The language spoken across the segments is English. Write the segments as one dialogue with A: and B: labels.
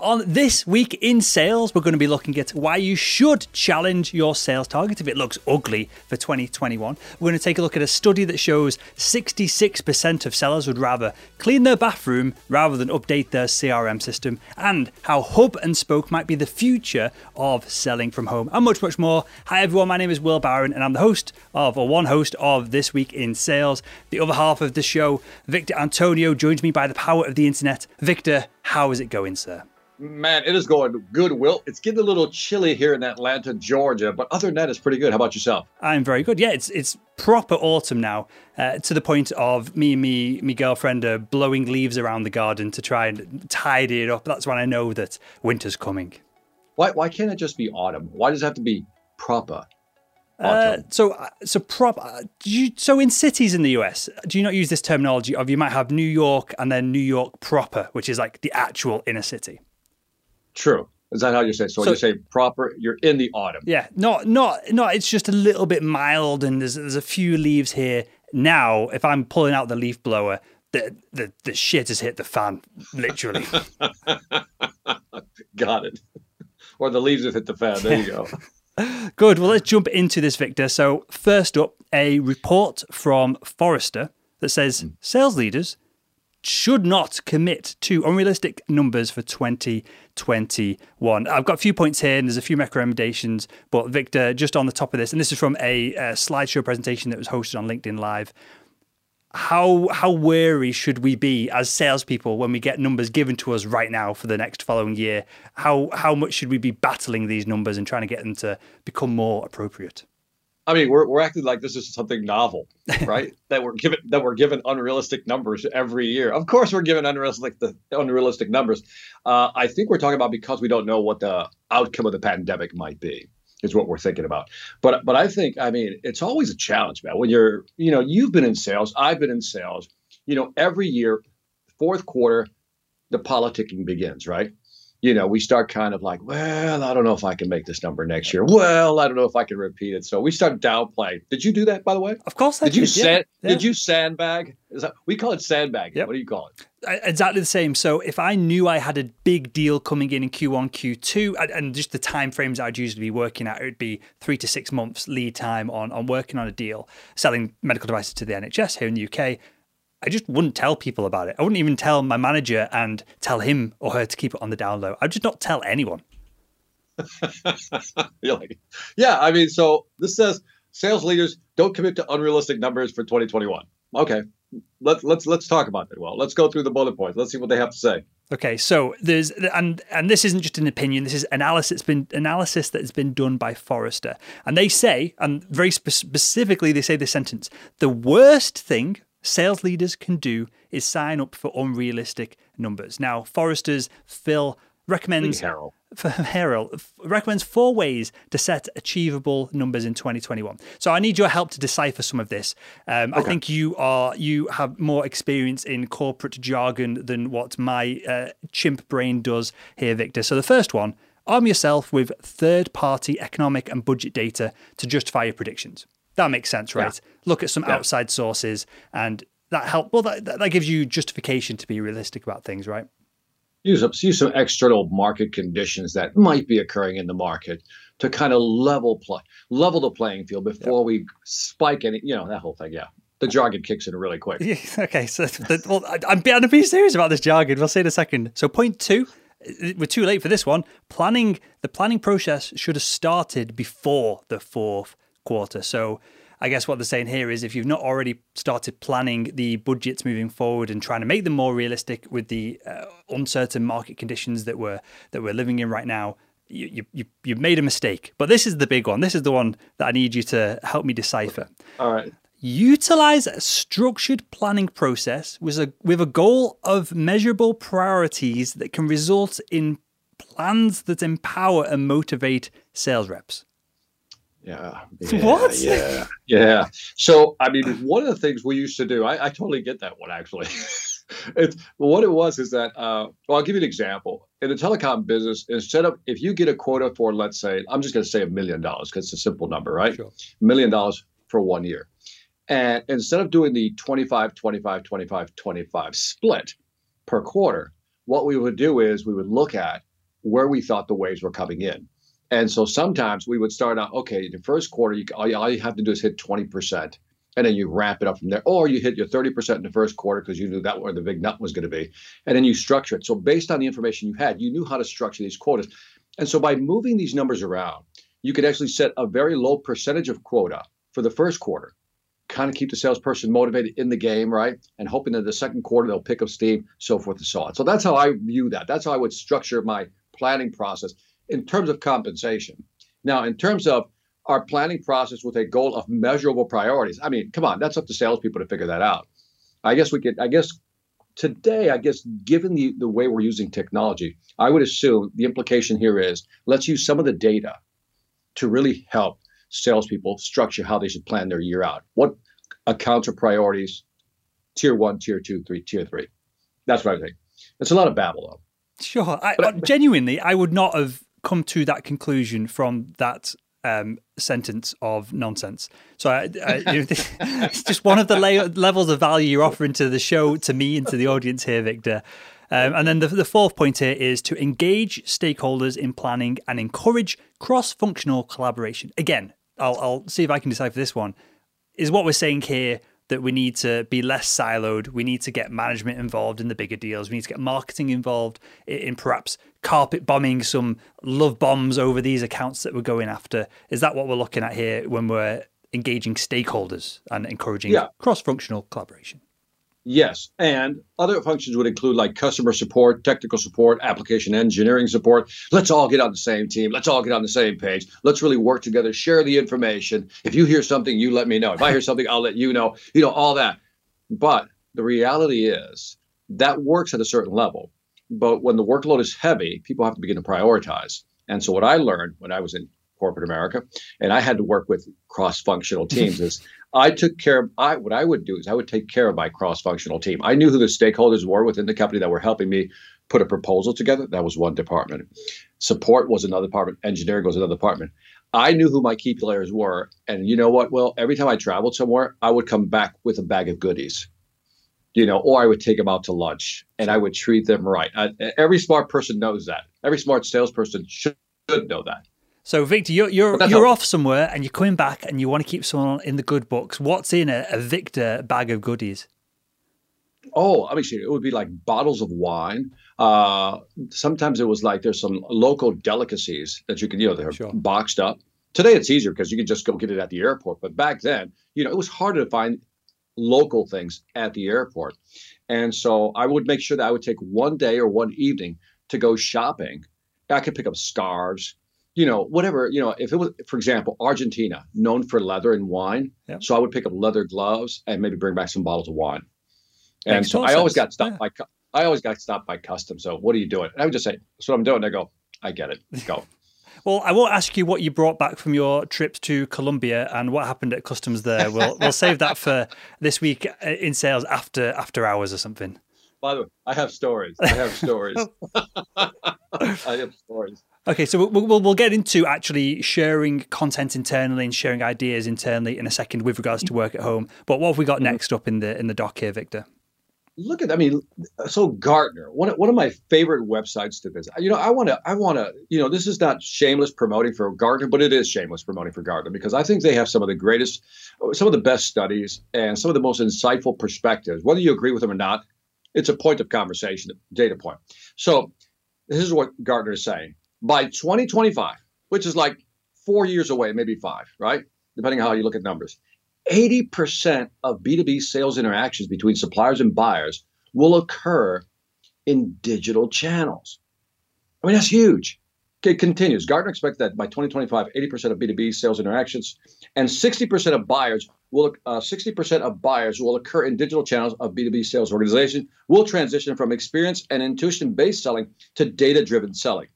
A: On this week in sales, we're going to be looking at why you should challenge your sales target if it looks ugly for 2021. We're going to take a look at a study that shows 66% of sellers would rather clean their bathroom rather than update their CRM system, and how hub and spoke might be the future of selling from home, and much, much more. Hi, everyone. My name is Will Barron, and I'm the host of, or one host of This Week in Sales. The other half of the show, Victor Antonio, joins me by the power of the internet. Victor, how is it going, sir?
B: Man, it is going good, Will. It's getting a little chilly here in Atlanta, Georgia, but other than that, it's pretty good. How about yourself?
A: I'm very good. Yeah, it's it's proper autumn now, uh, to the point of me and me, me girlfriend are blowing leaves around the garden to try and tidy it up. That's when I know that winter's coming.
B: Why why can't it just be autumn? Why does it have to be proper?
A: Uh, so, uh, so prop. Uh, you, so, in cities in the US, do you not use this terminology of you might have New York and then New York proper, which is like the actual inner city?
B: True. Is that how you say? It? So, so you say proper. You're in the autumn.
A: Yeah. Not. Not. Not. It's just a little bit mild, and there's there's a few leaves here now. If I'm pulling out the leaf blower, the the the shit has hit the fan, literally.
B: Got it. Or the leaves have hit the fan. There you go.
A: Good. Well, let's jump into this, Victor. So, first up, a report from Forrester that says mm. sales leaders should not commit to unrealistic numbers for 2021. I've got a few points here and there's a few recommendations, but Victor, just on the top of this, and this is from a, a slideshow presentation that was hosted on LinkedIn Live how how wary should we be as salespeople when we get numbers given to us right now for the next following year? How how much should we be battling these numbers and trying to get them to become more appropriate?
B: I mean, we're, we're acting like this is something novel, right? that we're given that we're given unrealistic numbers every year. Of course, we're given unrealistic the unrealistic numbers. Uh, I think we're talking about because we don't know what the outcome of the pandemic might be is what we're thinking about. But but I think I mean it's always a challenge, man. When you're you know you've been in sales, I've been in sales. You know every year, fourth quarter, the politicking begins, right? You know, we start kind of like, well, I don't know if I can make this number next year. Well, I don't know if I can repeat it. So we start downplaying. Did you do that, by the way?
A: Of course, I
B: did.
A: You
B: sand, yeah. Did you sandbag? That, we call it sandbag. Yep. What do you call it?
A: Exactly the same. So if I knew I had a big deal coming in in Q1, Q2, and just the time frames I'd usually be working at, it would be three to six months lead time on on working on a deal, selling medical devices to the NHS here in the UK I just wouldn't tell people about it. I wouldn't even tell my manager and tell him or her to keep it on the down low. I'd just not tell anyone.
B: like, yeah, I mean, so this says sales leaders don't commit to unrealistic numbers for 2021. Okay, let's let's let's talk about that. Well, let's go through the bullet points. Let's see what they have to say.
A: Okay, so there's and and this isn't just an opinion. This is analysis It's been analysis that has been done by Forrester, and they say, and very spe- specifically, they say this sentence: the worst thing sales leaders can do is sign up for unrealistic numbers. Now, Forrester's Phil recommends for Harrell recommends four ways to set achievable numbers in 2021. So I need your help to decipher some of this. Um, okay. I think you are you have more experience in corporate jargon than what my uh, chimp brain does here, Victor. So the first one: arm yourself with third-party economic and budget data to justify your predictions. That makes sense, right? Yeah. Look at some yeah. outside sources and that help. Well, that, that gives you justification to be realistic about things, right?
B: Use, use some external market conditions that might be occurring in the market to kind of level play, level the playing field before we spike any, you know, that whole thing. Yeah the jargon kicks in really quick.
A: Yeah, okay, so the, well, I'm going to be serious about this jargon. We'll see in a second. So, point two, we're too late for this one. Planning the planning process should have started before the fourth quarter. So I guess what they're saying here is if you've not already started planning the budgets moving forward and trying to make them more realistic with the uh, uncertain market conditions that we're that we're living in right now, you, you you've made a mistake. But this is the big one. This is the one that I need you to help me decipher.
B: All right.
A: Utilize a structured planning process with a with a goal of measurable priorities that can result in plans that empower and motivate sales reps.
B: Yeah,
A: yeah. What?
B: Yeah. Yeah. So, I mean, one of the things we used to do, I, I totally get that one actually. it's what it was is that, uh, well, I'll give you an example. In the telecom business, instead of if you get a quota for, let's say, I'm just going to say a million dollars because it's a simple number, right? Sure. Million dollars for one year. And instead of doing the 25, 25, 25, 25 split per quarter, what we would do is we would look at where we thought the waves were coming in. And so sometimes we would start out, okay, the first quarter, you, all, you, all you have to do is hit 20%, and then you ramp it up from there. Or you hit your 30% in the first quarter because you knew that where the big nut was going to be. And then you structure it. So based on the information you had, you knew how to structure these quotas. And so by moving these numbers around, you could actually set a very low percentage of quota for the first quarter, kind of keep the salesperson motivated in the game, right? And hoping that the second quarter they'll pick up steam, so forth and so on. So that's how I view that. That's how I would structure my planning process in terms of compensation. Now, in terms of our planning process with a goal of measurable priorities, I mean, come on, that's up to salespeople to figure that out. I guess we could, I guess today, I guess, given the, the way we're using technology, I would assume the implication here is let's use some of the data to really help salespeople structure how they should plan their year out. What accounts are priorities? Tier one, tier two, three, tier three. That's what I think. It's a lot of babble, though.
A: Sure. I, but, genuinely, I would not have come to that conclusion from that um, sentence of nonsense. So I, I, it's just one of the la- levels of value you're offering to the show, to me, and to the audience here, Victor. Um, and then the, the fourth point here is to engage stakeholders in planning and encourage cross functional collaboration. Again, I'll, I'll see if I can decipher this one. Is what we're saying here that we need to be less siloed. We need to get management involved in the bigger deals. We need to get marketing involved in perhaps carpet bombing some love bombs over these accounts that we're going after. Is that what we're looking at here when we're engaging stakeholders and encouraging yeah. cross functional collaboration?
B: Yes. And other functions would include like customer support, technical support, application engineering support. Let's all get on the same team. Let's all get on the same page. Let's really work together, share the information. If you hear something, you let me know. If I hear something, I'll let you know, you know, all that. But the reality is that works at a certain level. But when the workload is heavy, people have to begin to prioritize. And so what I learned when I was in corporate America, and I had to work with cross-functional teams. is I took care of I what I would do is I would take care of my cross-functional team. I knew who the stakeholders were within the company that were helping me put a proposal together. That was one department. Support was another department. Engineering was another department. I knew who my key players were, and you know what? Well, every time I traveled somewhere, I would come back with a bag of goodies you know, or I would take them out to lunch and I would treat them right. I, every smart person knows that. Every smart salesperson should, should know that.
A: So, Victor, you're you're, you're off somewhere and you're coming back and you want to keep someone in the good books. What's in a, a Victor bag of goodies?
B: Oh, I mean, it would be like bottles of wine. Uh, sometimes it was like there's some local delicacies that you can, you know, they're sure. boxed up. Today it's easier because you can just go get it at the airport. But back then, you know, it was harder to find local things at the airport. And so I would make sure that I would take one day or one evening to go shopping. I could pick up scarves, you know, whatever, you know, if it was, for example, Argentina, known for leather and wine. Yep. So I would pick up leather gloves and maybe bring back some bottles of wine. And Makes so I always got stopped yeah. by, I always got stopped by customs. So what are you doing? And I would just say, that's what I'm doing. They go, I get it. Go.
A: well, I won't ask you what you brought back from your trip to Colombia and what happened at customs there. We'll we'll save that for this week uh, in sales after after hours or something.
B: By the way, I have stories. I have stories. I have stories.
A: Okay, so we'll, we'll, we'll get into actually sharing content internally and sharing ideas internally in a second with regards to work at home. But what have we got mm-hmm. next up in the in the doc here, Victor?
B: Look at, I mean, so Gartner, one of, one of my favorite websites to visit. You know, I want to, I want to, you know, this is not shameless promoting for Gartner, but it is shameless promoting for Gartner because I think they have some of the greatest, some of the best studies and some of the most insightful perspectives. Whether you agree with them or not, it's a point of conversation, data point. So this is what Gartner is saying by 2025, which is like four years away, maybe five, right? Depending on how you look at numbers. 80% of B2B sales interactions between suppliers and buyers will occur in digital channels. I mean, that's huge. It continues. Gartner expects that by 2025, 80% of B2B sales interactions and 60% of buyers will uh, 60% of buyers will occur in digital channels of B2B sales organization will transition from experience and intuition-based selling to data-driven selling.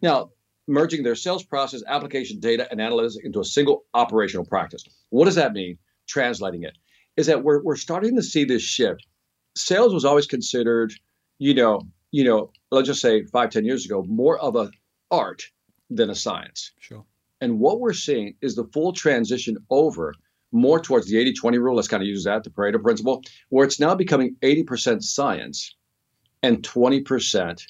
B: Now, merging their sales process, application data, and analytics into a single operational practice. What does that mean? Translating it is that we're, we're starting to see this shift. Sales was always considered, you know, you know, let's just say five, ten years ago, more of a art than a science.
A: Sure.
B: And what we're seeing is the full transition over more towards the 80 20 rule. Let's kind of use that, the Pareto principle, where it's now becoming 80% science and 20%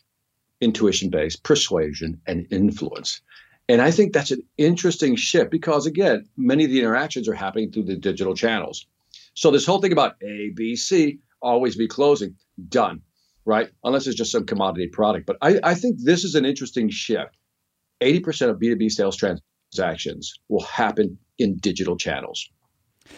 B: intuition based persuasion and influence. And I think that's an interesting shift because, again, many of the interactions are happening through the digital channels. So, this whole thing about A, B, C, always be closing, done, right? Unless it's just some commodity product. But I, I think this is an interesting shift. 80% of B2B sales transactions will happen in digital channels.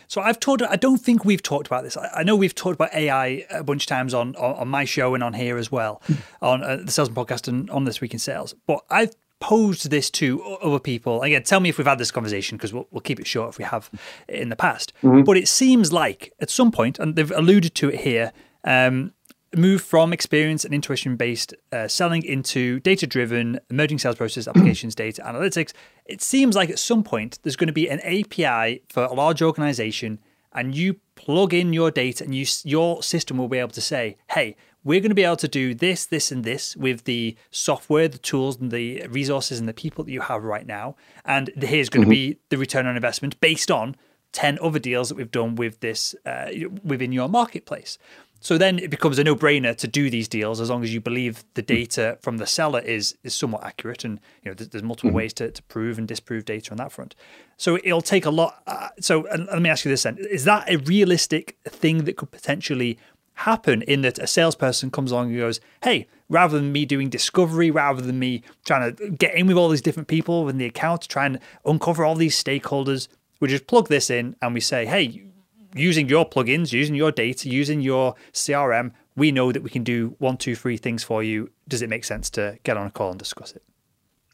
A: So I've talked. I don't think we've talked about this. I, know we've talked about AI a bunch of times on on, on my show and on here as well, hmm. on uh, the Salesman Podcast and on this week in sales. But I've posed this to other people. Again, tell me if we've had this conversation because we'll, we'll keep it short if we have in the past. Mm-hmm. But it seems like at some point, and they've alluded to it here, um, move from experience and intuition based uh, selling into data driven emerging sales process applications data analytics it seems like at some point there's going to be an api for a large organization and you plug in your data and you, your system will be able to say hey we're going to be able to do this this and this with the software the tools and the resources and the people that you have right now and here's going mm-hmm. to be the return on investment based on 10 other deals that we've done with this uh, within your marketplace so then it becomes a no-brainer to do these deals as long as you believe the hmm. data from the seller is is somewhat accurate, and you know there's, there's multiple mm-hmm. ways to, to prove and disprove data on that front. So it'll take a lot. Uh, so let me ask you this: then is that a realistic thing that could potentially happen? In that a salesperson comes along and goes, "Hey, rather than me doing discovery, rather than me trying to get in with all these different people in the account, to try and uncover all these stakeholders, we just plug this in and we say, hey." Using your plugins, using your data, using your CRM, we know that we can do one, two, three things for you. Does it make sense to get on a call and discuss it?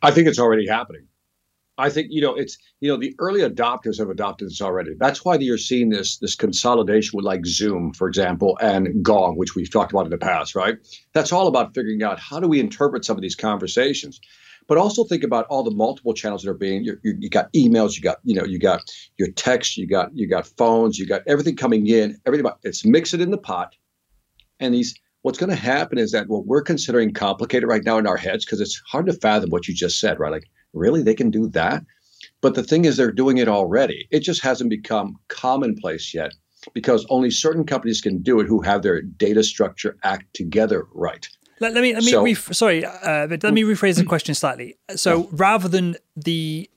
B: I think it's already happening. I think you know it's you know the early adopters have adopted this already. That's why you're seeing this this consolidation with like Zoom, for example, and Gong, which we've talked about in the past, right? That's all about figuring out how do we interpret some of these conversations but also think about all the multiple channels that are being you, you, you got emails you got you know you got your text you got you got phones you got everything coming in everything it's mix it in the pot. And these what's going to happen is that what we're considering complicated right now in our heads because it's hard to fathom what you just said right? Like really they can do that? But the thing is they're doing it already. It just hasn't become commonplace yet because only certain companies can do it who have their data structure act together right
A: let, let me let me so, ref- sorry, uh, but let me rephrase the question slightly. So rather than the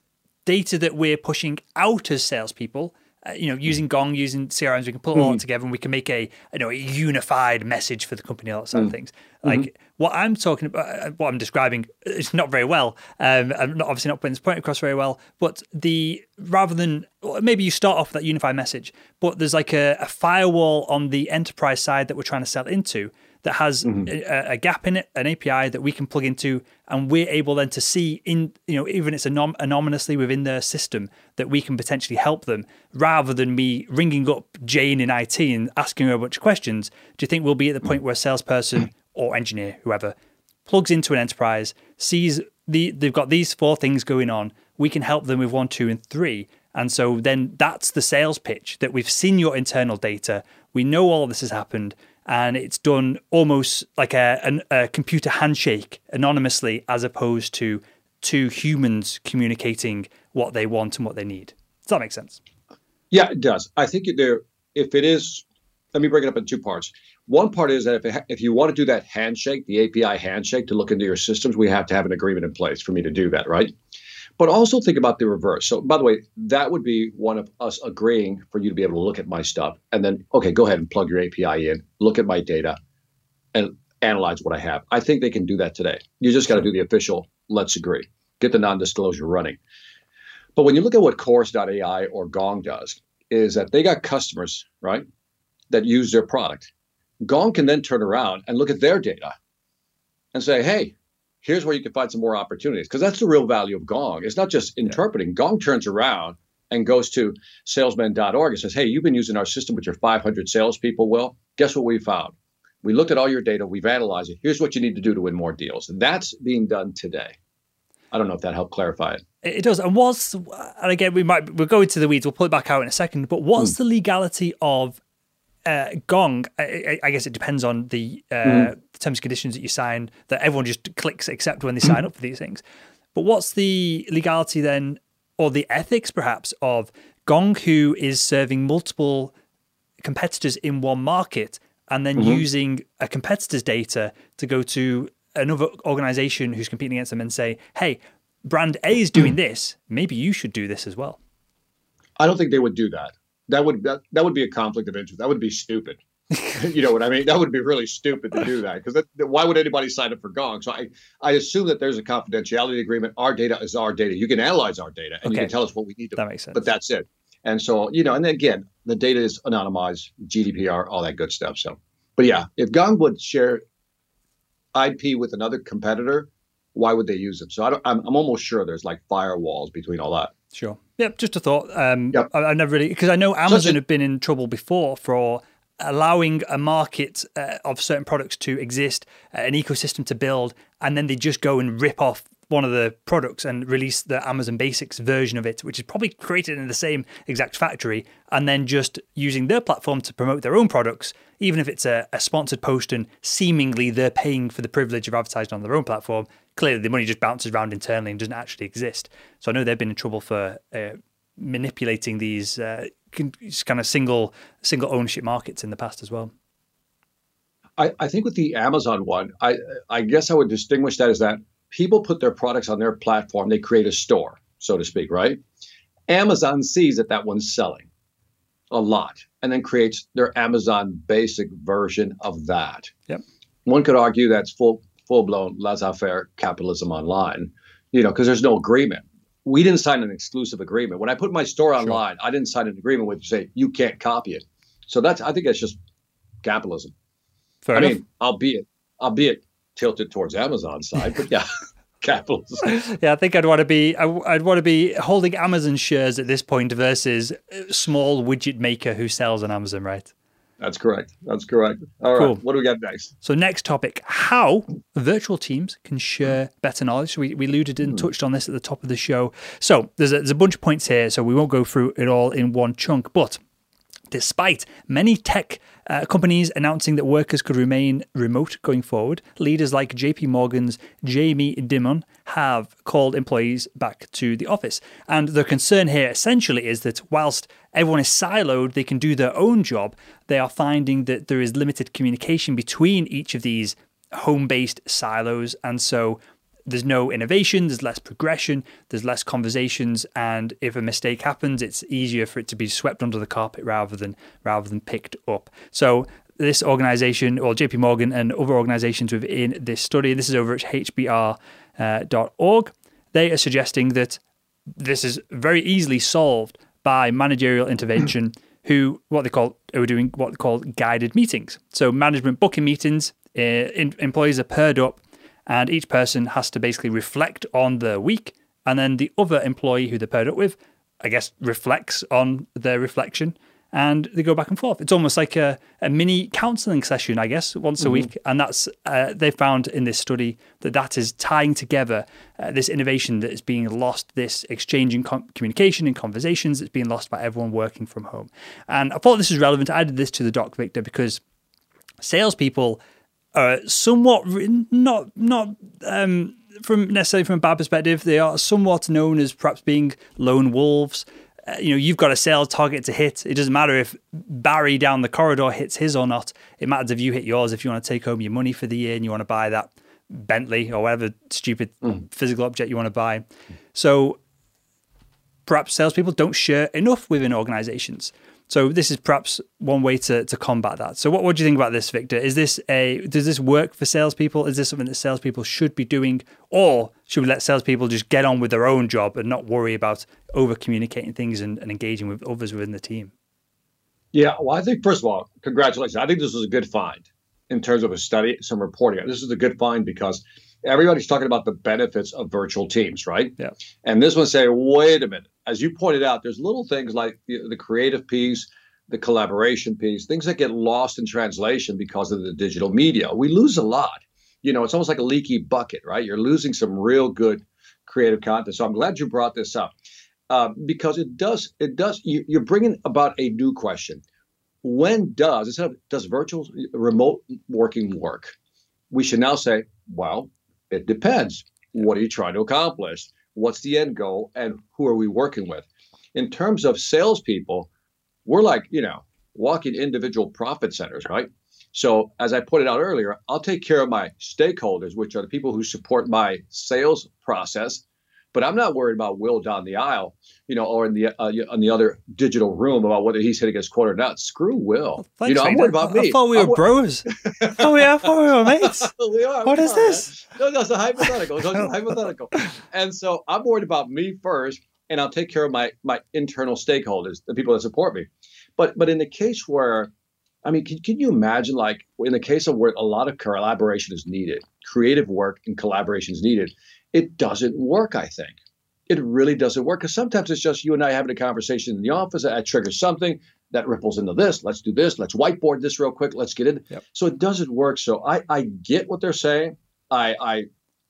A: data that we're pushing out as salespeople, uh, you know, using Gong, using CRMs, we can pull it all mm-hmm. together and we can make a you know a unified message for the company, all that sort mm. of things. Like mm-hmm. what I'm talking about, uh, what I'm describing, it's not very well. Um, I'm not obviously not putting this point across very well. But the rather than maybe you start off with that unified message, but there's like a, a firewall on the enterprise side that we're trying to sell into that has mm-hmm. a, a, gap in it, an API that we can plug into, and we're able then to see in you know even it's anom- anonymously within their system that we can potentially help them, rather than me ringing up Jane in IT and asking her a bunch of questions. Do you think we'll be at the point where a salesperson or engineer, whoever, plugs into an enterprise, sees the they've got these four things going on, we can help them with one, two, and three. And so then that's the sales pitch that we've seen your internal data. We know all of this has happened and it's done almost like a, a, a, computer handshake anonymously as opposed to two humans communicating what they want and what they need. Does that make sense?
B: Yeah, it does. I think there, if it is, let me break it up in two parts. One part is that if, it, if you want to do that handshake, the API handshake to look into your systems, we have to have an agreement in place for me to do that, right? But also think about the reverse. So, by the way, that would be one of us agreeing for you to be able to look at my stuff and then, okay, go ahead and plug your API in, look at my data, and analyze what I have. I think they can do that today. You just got to do the official let's agree, get the non disclosure running. But when you look at what Chorus.ai or Gong does, is that they got customers, right, that use their product. Gong can then turn around and look at their data and say, hey, here's where you can find some more opportunities because that's the real value of Gong. It's not just interpreting. Yeah. Gong turns around and goes to salesman.org and says, Hey, you've been using our system with your 500 salespeople. Well, guess what we found? We looked at all your data, we've analyzed it. Here's what you need to do to win more deals. And that's being done today. I don't know if that helped clarify it.
A: It does. And what's and again we might we'll go into the weeds, we'll pull it back out in a second, but what's mm. the legality of uh, Gong, I, I, guess it depends on the, uh, mm. the terms and conditions that you sign. That everyone just clicks accept when they sign up for these things. But what's the legality then, or the ethics perhaps of Gong, who is serving multiple competitors in one market, and then mm-hmm. using a competitor's data to go to another organization who's competing against them and say, hey, brand A is doing this, maybe you should do this as well?
B: I don't think they would do that. That would that, that would be a conflict of interest. That would be stupid. you know what I mean? That would be really stupid to do that because why would anybody sign up for Gong? So I, I assume that there's a confidentiality agreement. Our data is our data. You can analyze our data and okay. you can tell us what we need to.
A: That makes sense.
B: But that's it. And so you know, and again, the data is anonymized, GDPR, all that good stuff. So, but yeah, if Gong would share IP with another competitor, why would they use it? So I am I'm, I'm almost sure there's like firewalls between all that.
A: Sure. Yep. Just a thought. Um, yep. I, I never really because I know Amazon so have been in trouble before for allowing a market uh, of certain products to exist, uh, an ecosystem to build, and then they just go and rip off one of the products and release the Amazon Basics version of it, which is probably created in the same exact factory, and then just using their platform to promote their own products, even if it's a, a sponsored post and seemingly they're paying for the privilege of advertising on their own platform. Clearly, the money just bounces around internally and doesn't actually exist. So I know they've been in trouble for uh, manipulating these uh, kind of single single ownership markets in the past as well.
B: I, I think with the Amazon one, I I guess I would distinguish that as that people put their products on their platform, they create a store, so to speak, right? Amazon sees that that one's selling a lot and then creates their Amazon basic version of that.
A: Yep.
B: One could argue that's full full blown laissez-faire capitalism online, you know, because there's no agreement we didn't sign an exclusive agreement. When I put my store online, sure. I didn't sign an agreement with you say you can't copy it. So that's I think that's just capitalism. Fair I enough. mean, albeit albeit tilted towards Amazon side, but yeah. capitalism.
A: Yeah, I think I'd want to be I'd want to be holding Amazon shares at this point versus small widget maker who sells on Amazon, right?
B: That's correct. That's correct. All cool. right. What do we got next?
A: So next topic: how virtual teams can share better knowledge. We, we alluded and hmm. touched on this at the top of the show. So there's a, there's a bunch of points here. So we won't go through it all in one chunk, but Despite many tech uh, companies announcing that workers could remain remote going forward, leaders like JP Morgan's Jamie Dimon have called employees back to the office. And the concern here essentially is that whilst everyone is siloed, they can do their own job, they are finding that there is limited communication between each of these home based silos. And so there's no innovation, there's less progression, there's less conversations, and if a mistake happens, it's easier for it to be swept under the carpet rather than rather than picked up. So this organization, or JP Morgan and other organizations within this study, this is over at hbr.org, uh, they are suggesting that this is very easily solved by managerial intervention who what they call are doing what they call guided meetings. So management booking meetings, uh, in, employees are paired up and each person has to basically reflect on the week, and then the other employee who they're paired up with, I guess, reflects on their reflection, and they go back and forth. It's almost like a, a mini counselling session, I guess, once mm-hmm. a week, and that's uh, they found in this study that that is tying together uh, this innovation that is being lost, this exchanging com- communication and conversations that's being lost by everyone working from home. And I thought this was relevant. I added this to the doc, Victor, because salespeople are somewhat not not um, from necessarily from a bad perspective. They are somewhat known as perhaps being lone wolves. Uh, you know, you've got a sales target to hit. It doesn't matter if Barry down the corridor hits his or not. It matters if you hit yours. If you want to take home your money for the year and you want to buy that Bentley or whatever stupid mm. physical object you want to buy. So perhaps salespeople don't share enough within organizations. So this is perhaps one way to, to combat that. So what, what do you think about this, Victor? Is this a does this work for salespeople? Is this something that salespeople should be doing, or should we let salespeople just get on with their own job and not worry about over communicating things and, and engaging with others within the team?
B: Yeah, well, I think first of all, congratulations. I think this was a good find in terms of a study, some reporting. This is a good find because everybody's talking about the benefits of virtual teams, right?
A: Yeah.
B: And this one say, wait a minute. As you pointed out, there's little things like the, the creative piece, the collaboration piece, things that get lost in translation because of the digital media. We lose a lot. You know, it's almost like a leaky bucket, right? You're losing some real good creative content. So I'm glad you brought this up um, because it does. It does. You, you're bringing about a new question. When does instead of does virtual remote working work? We should now say, well, it depends. What are you trying to accomplish? What's the end goal? And who are we working with? In terms of salespeople, we're like, you know, walking individual profit centers, right? So, as I pointed out earlier, I'll take care of my stakeholders, which are the people who support my sales process. But I'm not worried about Will down the aisle, you know, or in the uh, in the other digital room about whether he's hitting his quote or not. Screw Will.
A: Thanks,
B: you know, I'm worried about
A: I,
B: me.
A: I thought we were
B: I'm-
A: bros. oh yeah, I thought we were mates.
B: we are.
A: What
B: we
A: is
B: are,
A: this?
B: man. No, that's a hypothetical. It's a hypothetical. And so I'm worried about me first, and I'll take care of my my internal stakeholders, the people that support me. But but in the case where, I mean, can, can you imagine like in the case of where a lot of collaboration is needed, creative work and collaboration is needed, it doesn't work. I think it really doesn't work because sometimes it's just you and I having a conversation in the office that triggers something that ripples into this. Let's do this. Let's whiteboard this real quick. Let's get in.
A: Yep.
B: So it doesn't work. So I I get what they're saying. I I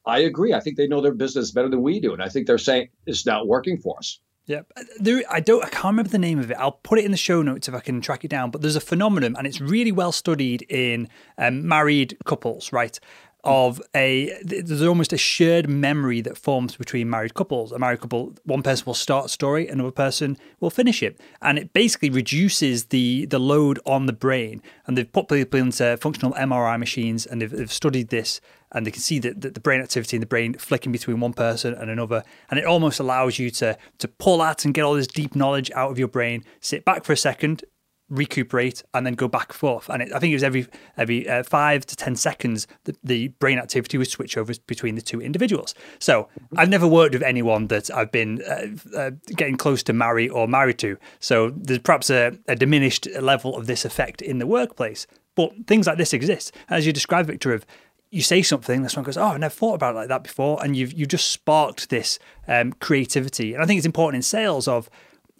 B: I agree. I think they know their business better than we do, and I think they're saying it's not working for us.
A: Yeah, there. I don't. I can't remember the name of it. I'll put it in the show notes if I can track it down. But there's a phenomenon, and it's really well studied in um, married couples, right? Of a there's almost a shared memory that forms between married couples. A married couple, one person will start a story, another person will finish it, and it basically reduces the the load on the brain. And they've put people into functional MRI machines, and they've, they've studied this and they can see that the, the brain activity in the brain flicking between one person and another, and it almost allows you to to pull out and get all this deep knowledge out of your brain, sit back for a second, recuperate, and then go back forth. And it, I think it was every every uh, five to ten seconds the, the brain activity would switch over between the two individuals. So I've never worked with anyone that I've been uh, uh, getting close to marry or married to. So there's perhaps a, a diminished level of this effect in the workplace. But things like this exist, as you described, Victor. Of you say something, this one goes, "Oh, I've never thought about it like that before," and you've you've just sparked this um, creativity. And I think it's important in sales. Of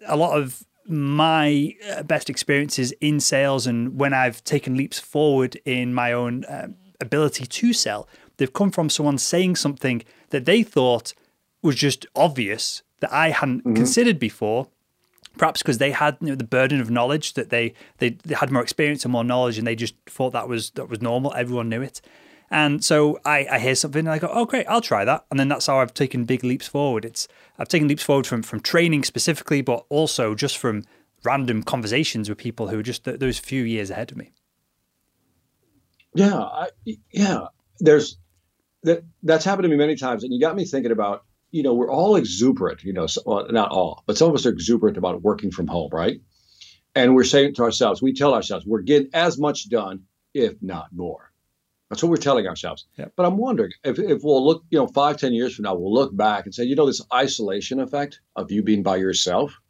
A: a lot of my uh, best experiences in sales, and when I've taken leaps forward in my own um, ability to sell, they've come from someone saying something that they thought was just obvious that I hadn't considered before, perhaps because they had you know, the burden of knowledge that they, they they had more experience and more knowledge and they just thought that was that was normal. Everyone knew it and so I, I hear something and I go oh great I'll try that and then that's how I've taken big leaps forward it's I've taken leaps forward from from training specifically but also just from random conversations with people who are just th- those few years ahead of me
B: Yeah, I, yeah. There's that. That's happened to me many times, and you got me thinking about. You know, we're all exuberant. You know, so, well, not all, but some of us are exuberant about working from home, right? And we're saying to ourselves, we tell ourselves, we're getting as much done, if not more. That's what we're telling ourselves.
A: Yep.
B: But I'm wondering if, if we'll look, you know, five, ten years from now, we'll look back and say, you know, this isolation effect of you being by yourself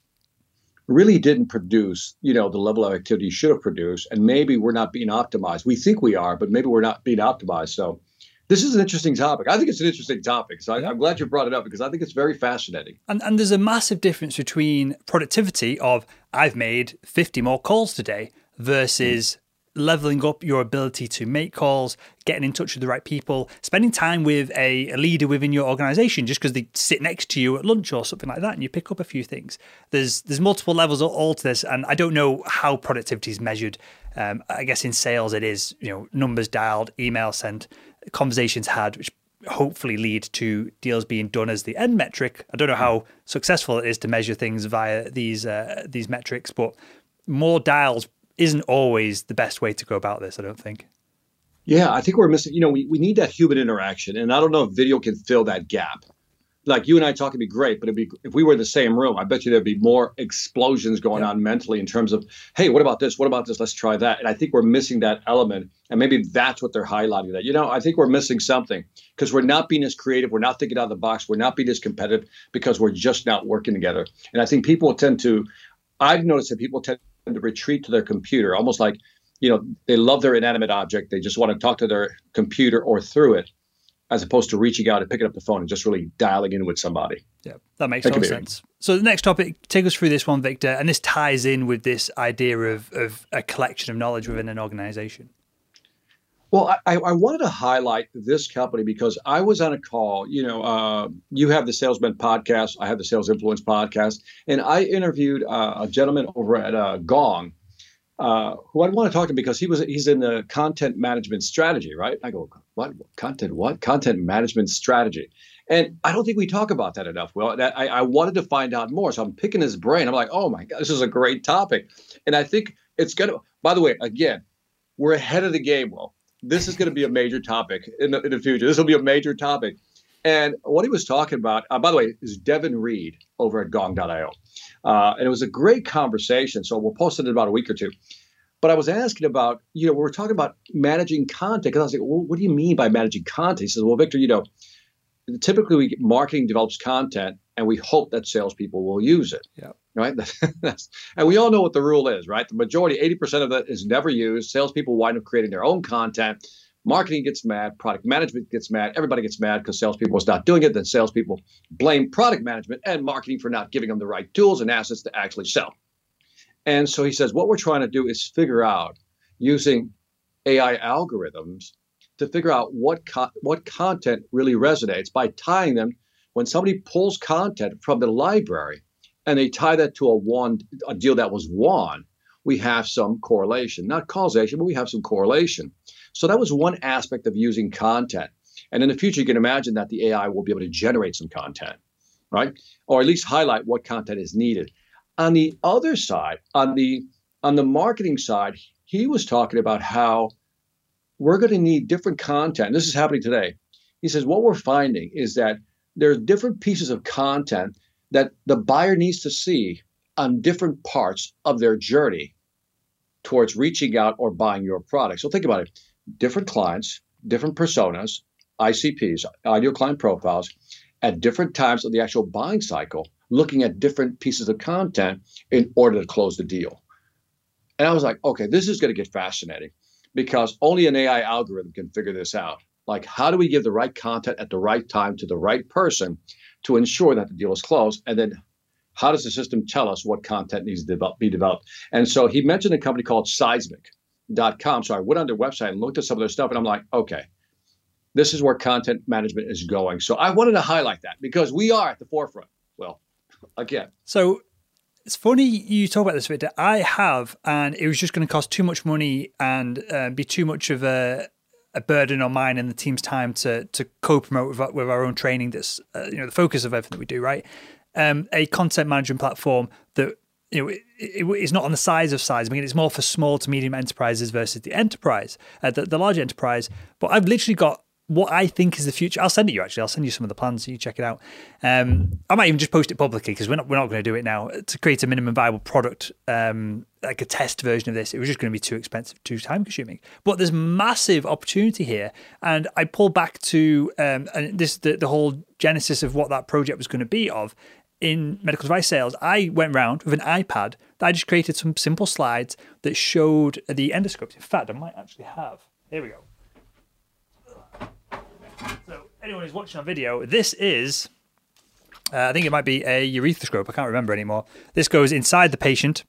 B: really didn't produce, you know, the level of activity you should have produced. And maybe we're not being optimized. We think we are, but maybe we're not being optimized. So this is an interesting topic. I think it's an interesting topic. So I, I'm glad you brought it up because I think it's very fascinating.
A: And, and there's a massive difference between productivity of I've made 50 more calls today versus leveling up your ability to make calls, getting in touch with the right people, spending time with a, a leader within your organization just because they sit next to you at lunch or something like that and you pick up a few things. There's there's multiple levels all- all to this and I don't know how productivity is measured. Um, I guess in sales it is, you know, numbers dialed, email sent, conversations had, which hopefully lead to deals being done as the end metric. I don't know how successful it is to measure things via these uh, these metrics, but more dials isn't always the best way to go about this. I don't think.
B: Yeah, I think we're missing. You know, we, we need that human interaction, and I don't know if video can fill that gap. Like you and I talking would be great, but it'd be if we were in the same room, I bet you there'd be more explosions going
A: Yeah.
B: on mentally in terms of, hey, what about this? What about this? Let's try that. And I think we're missing that element, and maybe that's what they're highlighting. That you know, I think we're missing something because we're not being as creative, we're not thinking out of the box, we're not being as competitive because we're just not working together. And I think people tend to, I've noticed that people tend to retreat to their computer, almost like you know they love their inanimate object they just want to talk to their computer or through it as opposed to reaching out and picking up the phone and just really dialing in with somebody
A: Yeah, that makes total sense. So the next topic, take us through this one, Victor, and this ties in with this idea of of a collection of knowledge within an organization.
B: Well I, I wanted to highlight this company because i was on a call you know uh, you have the salesman podcast i have the sales influence podcast and i interviewed uh, a gentleman over at uh, gong uh, who I want to talk to because he was he's in the content management strategy, right? I go, what content? What content management strategy? And I don't think we talk about that enough. Well, that, I, I wanted to find out more, so I'm picking his brain. I'm like, oh my god, this is a great topic, and I think it's gonna. By the way, again, we're ahead of the game. Well, this is going to be a major topic in the, in the future. This will be a major topic. And what he was talking about, uh, by the way, is Devin Reed over at Gong.io. Uh, and it was a great conversation. So we'll post it in about a week or two. But I was asking about, you know, we were talking about managing content. Because I was like, well, what do you mean by managing content? He says, well, Victor, you know, typically we marketing develops content and we hope that salespeople will use it.
A: Yeah.
B: Right. and we all know what the rule is, right? The majority, 80% of it is never used. Salespeople wind up creating their own content. Marketing gets mad, product management gets mad, everybody gets mad because salespeople is not doing it. Then salespeople blame product management and marketing for not giving them the right tools and assets to actually sell. And so he says, what we're trying to do is figure out using AI algorithms to figure out what co- what content really resonates by tying them when somebody pulls content from the library and they tie that to a one a deal that was won we have some correlation not causation but we have some correlation so that was one aspect of using content. And in the future, you can imagine that the AI will be able to generate some content, right? Or at least highlight what content is needed. On the other side, on the on the marketing side, he was talking about how we're going to need different content. This is happening today. He says what we're finding is that there's different pieces of content that the buyer needs to see on different parts of their journey towards reaching out or buying your product. So think about it different clients, different personas, ICPs, ideal client profiles, at different times of the actual buying cycle, looking at different pieces of content in order to close the deal. And I was like, okay, this is going to get fascinating because only an AI algorithm can figure this out. Like, how do we give the right content at the right time to the right person to ensure that the deal is closed? And then how does the system tell us what content needs to be developed? And so he mentioned a company called Seismic com. So I went on their website and looked at some of their stuff, and I'm like, okay, this is where content management is going. So I wanted to highlight that because we are at the forefront. Well, again.
A: So it's funny you talk about this, Victor. I have, and it was just going to cost too much money and uh, be too much of a, a burden on mine and the team's time to to co-promote with, with our own training. That's uh, you know the focus of everything that we do, right? Um, a content management platform that you know, it, it, it's not on the size of size. I mean, it's more for small to medium enterprises versus the enterprise, uh, the, the large enterprise. But I've literally got what I think is the future. I'll send it you actually. I'll send you some of the plans so you check it out. Um, I might even just post it publicly because we're not we're not going to do it now to create a minimum viable product, um, like a test version of this. It was just going to be too expensive, too time consuming. But there's massive opportunity here, and I pull back to um, and this the, the whole genesis of what that project was going to be of in medical device sales, I went around with an iPad that I just created some simple slides that showed the endoscopes. In fact, I might actually have. Here we go. So, anyone who's watching our video, this is, uh, I think it might be a urethroscope. I can't remember anymore. This goes inside the patient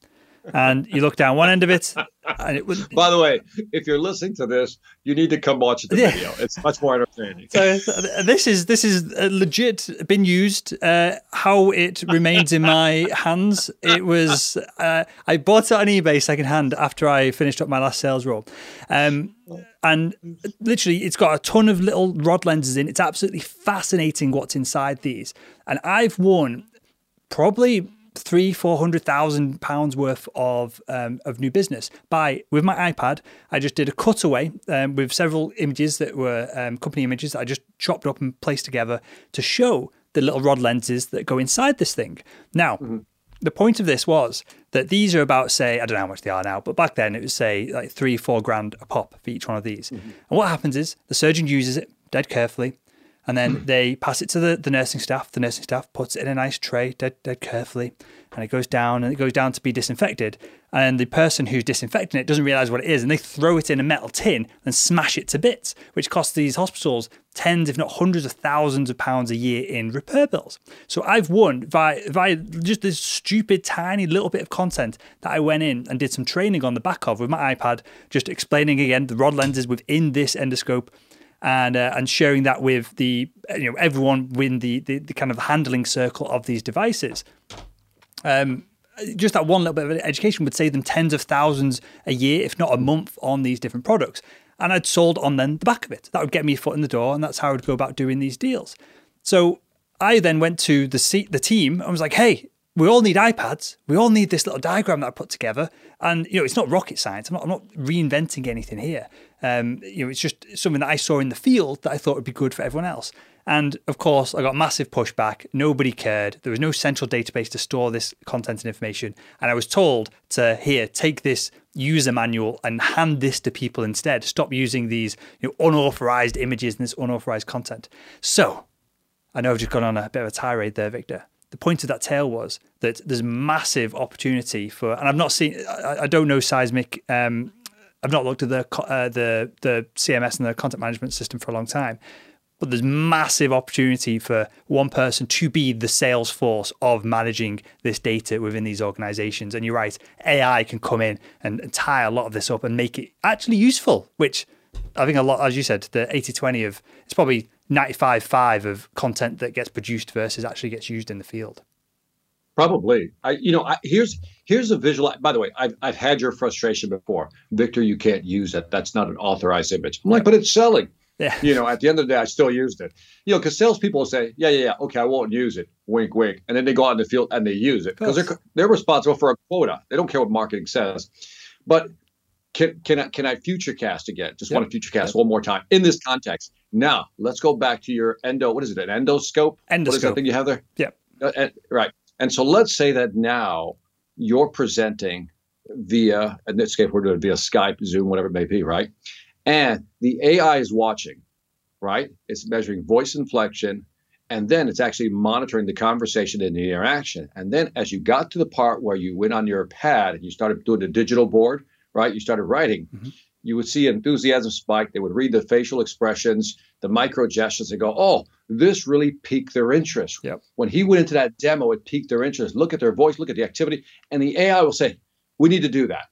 A: and you look down one end of it, and it would.
B: By the way, if you're listening to this, you need to come watch the yeah. video. It's much more entertaining. So
A: this is this is legit been used. Uh, how it remains in my hands. It was uh, I bought it on eBay secondhand after I finished up my last sales role. Um, and literally it's got a ton of little rod lenses in it's absolutely fascinating what's inside these and i've won probably three, four hundred thousand pounds worth of um, of new business by with my iPad. I just did a cutaway um, with several images that were um, company images that I just chopped up and placed together to show the little rod lenses that go inside this thing. Now. Mm-hmm. The point of this was that these are about, say, I don't know how much they are now, but back then it was, say, like three, four grand a pop for each one of these. Mm-hmm. And what happens is the surgeon uses it dead carefully, and then hmm. they pass it to the, the nursing staff. The nursing staff puts it in a nice tray, dead, dead carefully, and it goes down and it goes down to be disinfected. And the person who's disinfecting it doesn't realize what it is, and they throw it in a metal tin and smash it to bits, which costs these hospitals tens, if not hundreds of thousands of pounds a year in repair bills. So I've won via, via just this stupid, tiny little bit of content that I went in and did some training on the back of with my iPad, just explaining again the rod lenses within this endoscope and uh, and sharing that with the you know everyone within the, the, the kind of handling circle of these devices. Um, just that one little bit of education would save them tens of thousands a year, if not a month, on these different products. And I'd sold on then the back of it. That would get me a foot in the door, and that's how I would go about doing these deals. So I then went to the seat, the team, and was like, "Hey, we all need iPads. We all need this little diagram that I put together. And you know, it's not rocket science. I'm not, I'm not reinventing anything here. Um, you know, it's just something that I saw in the field that I thought would be good for everyone else. And of course, I got massive pushback. Nobody cared. There was no central database to store this content and information. And I was told to here, take this user manual and hand this to people instead. Stop using these you know, unauthorized images and this unauthorized content. So I know I've just gone on a bit of a tirade there, Victor. The point of that tale was that there's massive opportunity for, and I've not seen, I, I don't know seismic. Um, I've not looked at the uh, the the CMS and the content management system for a long time, but there's massive opportunity for one person to be the sales force of managing this data within these organizations. And you're right, AI can come in and, and tie a lot of this up and make it actually useful, which I think a lot, as you said, the 80 20 of it's probably 95 5 of content that gets produced versus actually gets used in the field.
B: Probably. I, you know, I, here's here's a visual. By the way, I've I've had your frustration before, Victor. You can't use that. That's not an authorized image. I'm like, but it's selling. Yeah. You know, at the end of the day, I still used it. You know, because salespeople will say, yeah, yeah, yeah, okay, I won't use it. Wink, wink. And then they go out in the field and they use it because they're, they're responsible for a quota. They don't care what marketing says. But can, can, I, can I future cast again? Just yep. want to future cast yep. one more time in this context. Now, let's go back to your endo. What is it? An endoscope?
A: Endoscope.
B: What is that thing you have there?
A: Yeah.
B: Uh, and, right. And so let's say that now you're presenting via, in this case, we're doing via Skype, Zoom, whatever it may be, right? And the AI is watching, right? It's measuring voice inflection, and then it's actually monitoring the conversation and the interaction. And then as you got to the part where you went on your pad and you started doing the digital board, right? You started writing. Mm-hmm. You would see enthusiasm spike. They would read the facial expressions, the micro gestures, and go, "Oh, this really piqued their interest."
A: Yep.
B: When he went into that demo, it piqued their interest. Look at their voice, look at the activity, and the AI will say, "We need to do that,"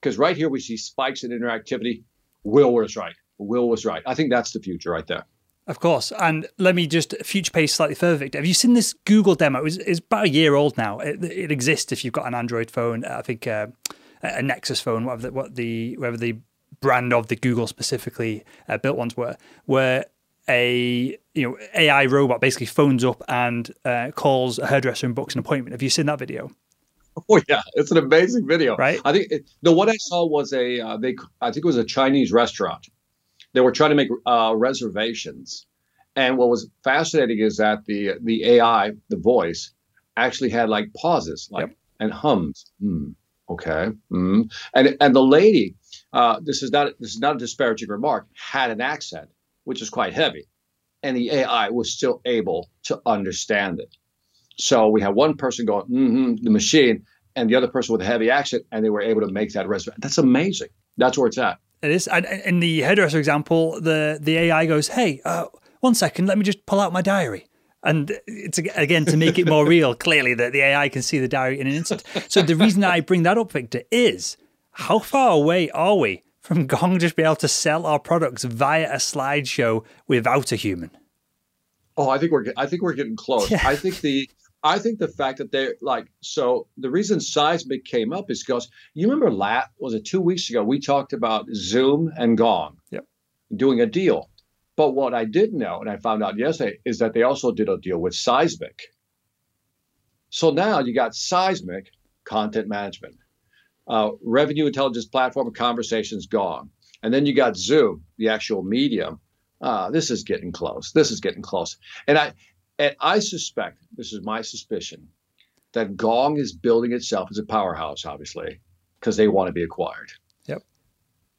B: because right here we see spikes in interactivity. Will was right. Will was right. I think that's the future right there.
A: Of course. And let me just future pace slightly further, Victor. Have you seen this Google demo? It's, it's about a year old now. It, it, exists if you've got an Android phone. I think uh, a Nexus phone, whatever the, what the whatever the brand of the Google specifically uh, built ones were, where a you know AI robot basically phones up and uh, calls a hairdresser and books an appointment. Have you seen that video?
B: Oh yeah, it's an amazing video.
A: Right.
B: I think it, the one I saw was a uh, they I think it was a Chinese restaurant. They were trying to make uh, reservations, and what was fascinating is that the the AI, the voice, actually had like pauses, like yep. and hums. Mm, okay. Mm. And and the lady, uh, this is not this is not a disparaging remark, had an accent which is quite heavy, and the AI was still able to understand it. So we had one person going, mm-hmm, the machine, and the other person with a heavy accent, and they were able to make that reservation. That's amazing. That's where it's at.
A: It is. And in the hairdresser example, the the AI goes, "Hey, uh, one second, let me just pull out my diary." And it's again to make it more real. Clearly, that the AI can see the diary in an instant. So the reason I bring that up, Victor, is how far away are we from Gong just being able to sell our products via a slideshow without a human?
B: Oh, I think we're I think we're getting close. Yeah. I think the I think the fact that they're like so the reason seismic came up is because you remember lat was it two weeks ago we talked about Zoom and Gong
A: yep.
B: doing a deal. But what I did know and I found out yesterday is that they also did a deal with Seismic. So now you got Seismic content management, uh, revenue intelligence platform conversations Gong, and then you got Zoom, the actual medium. Uh, this is getting close. This is getting close. And I and I suspect, this is my suspicion, that Gong is building itself as a powerhouse, obviously, because they want to be acquired.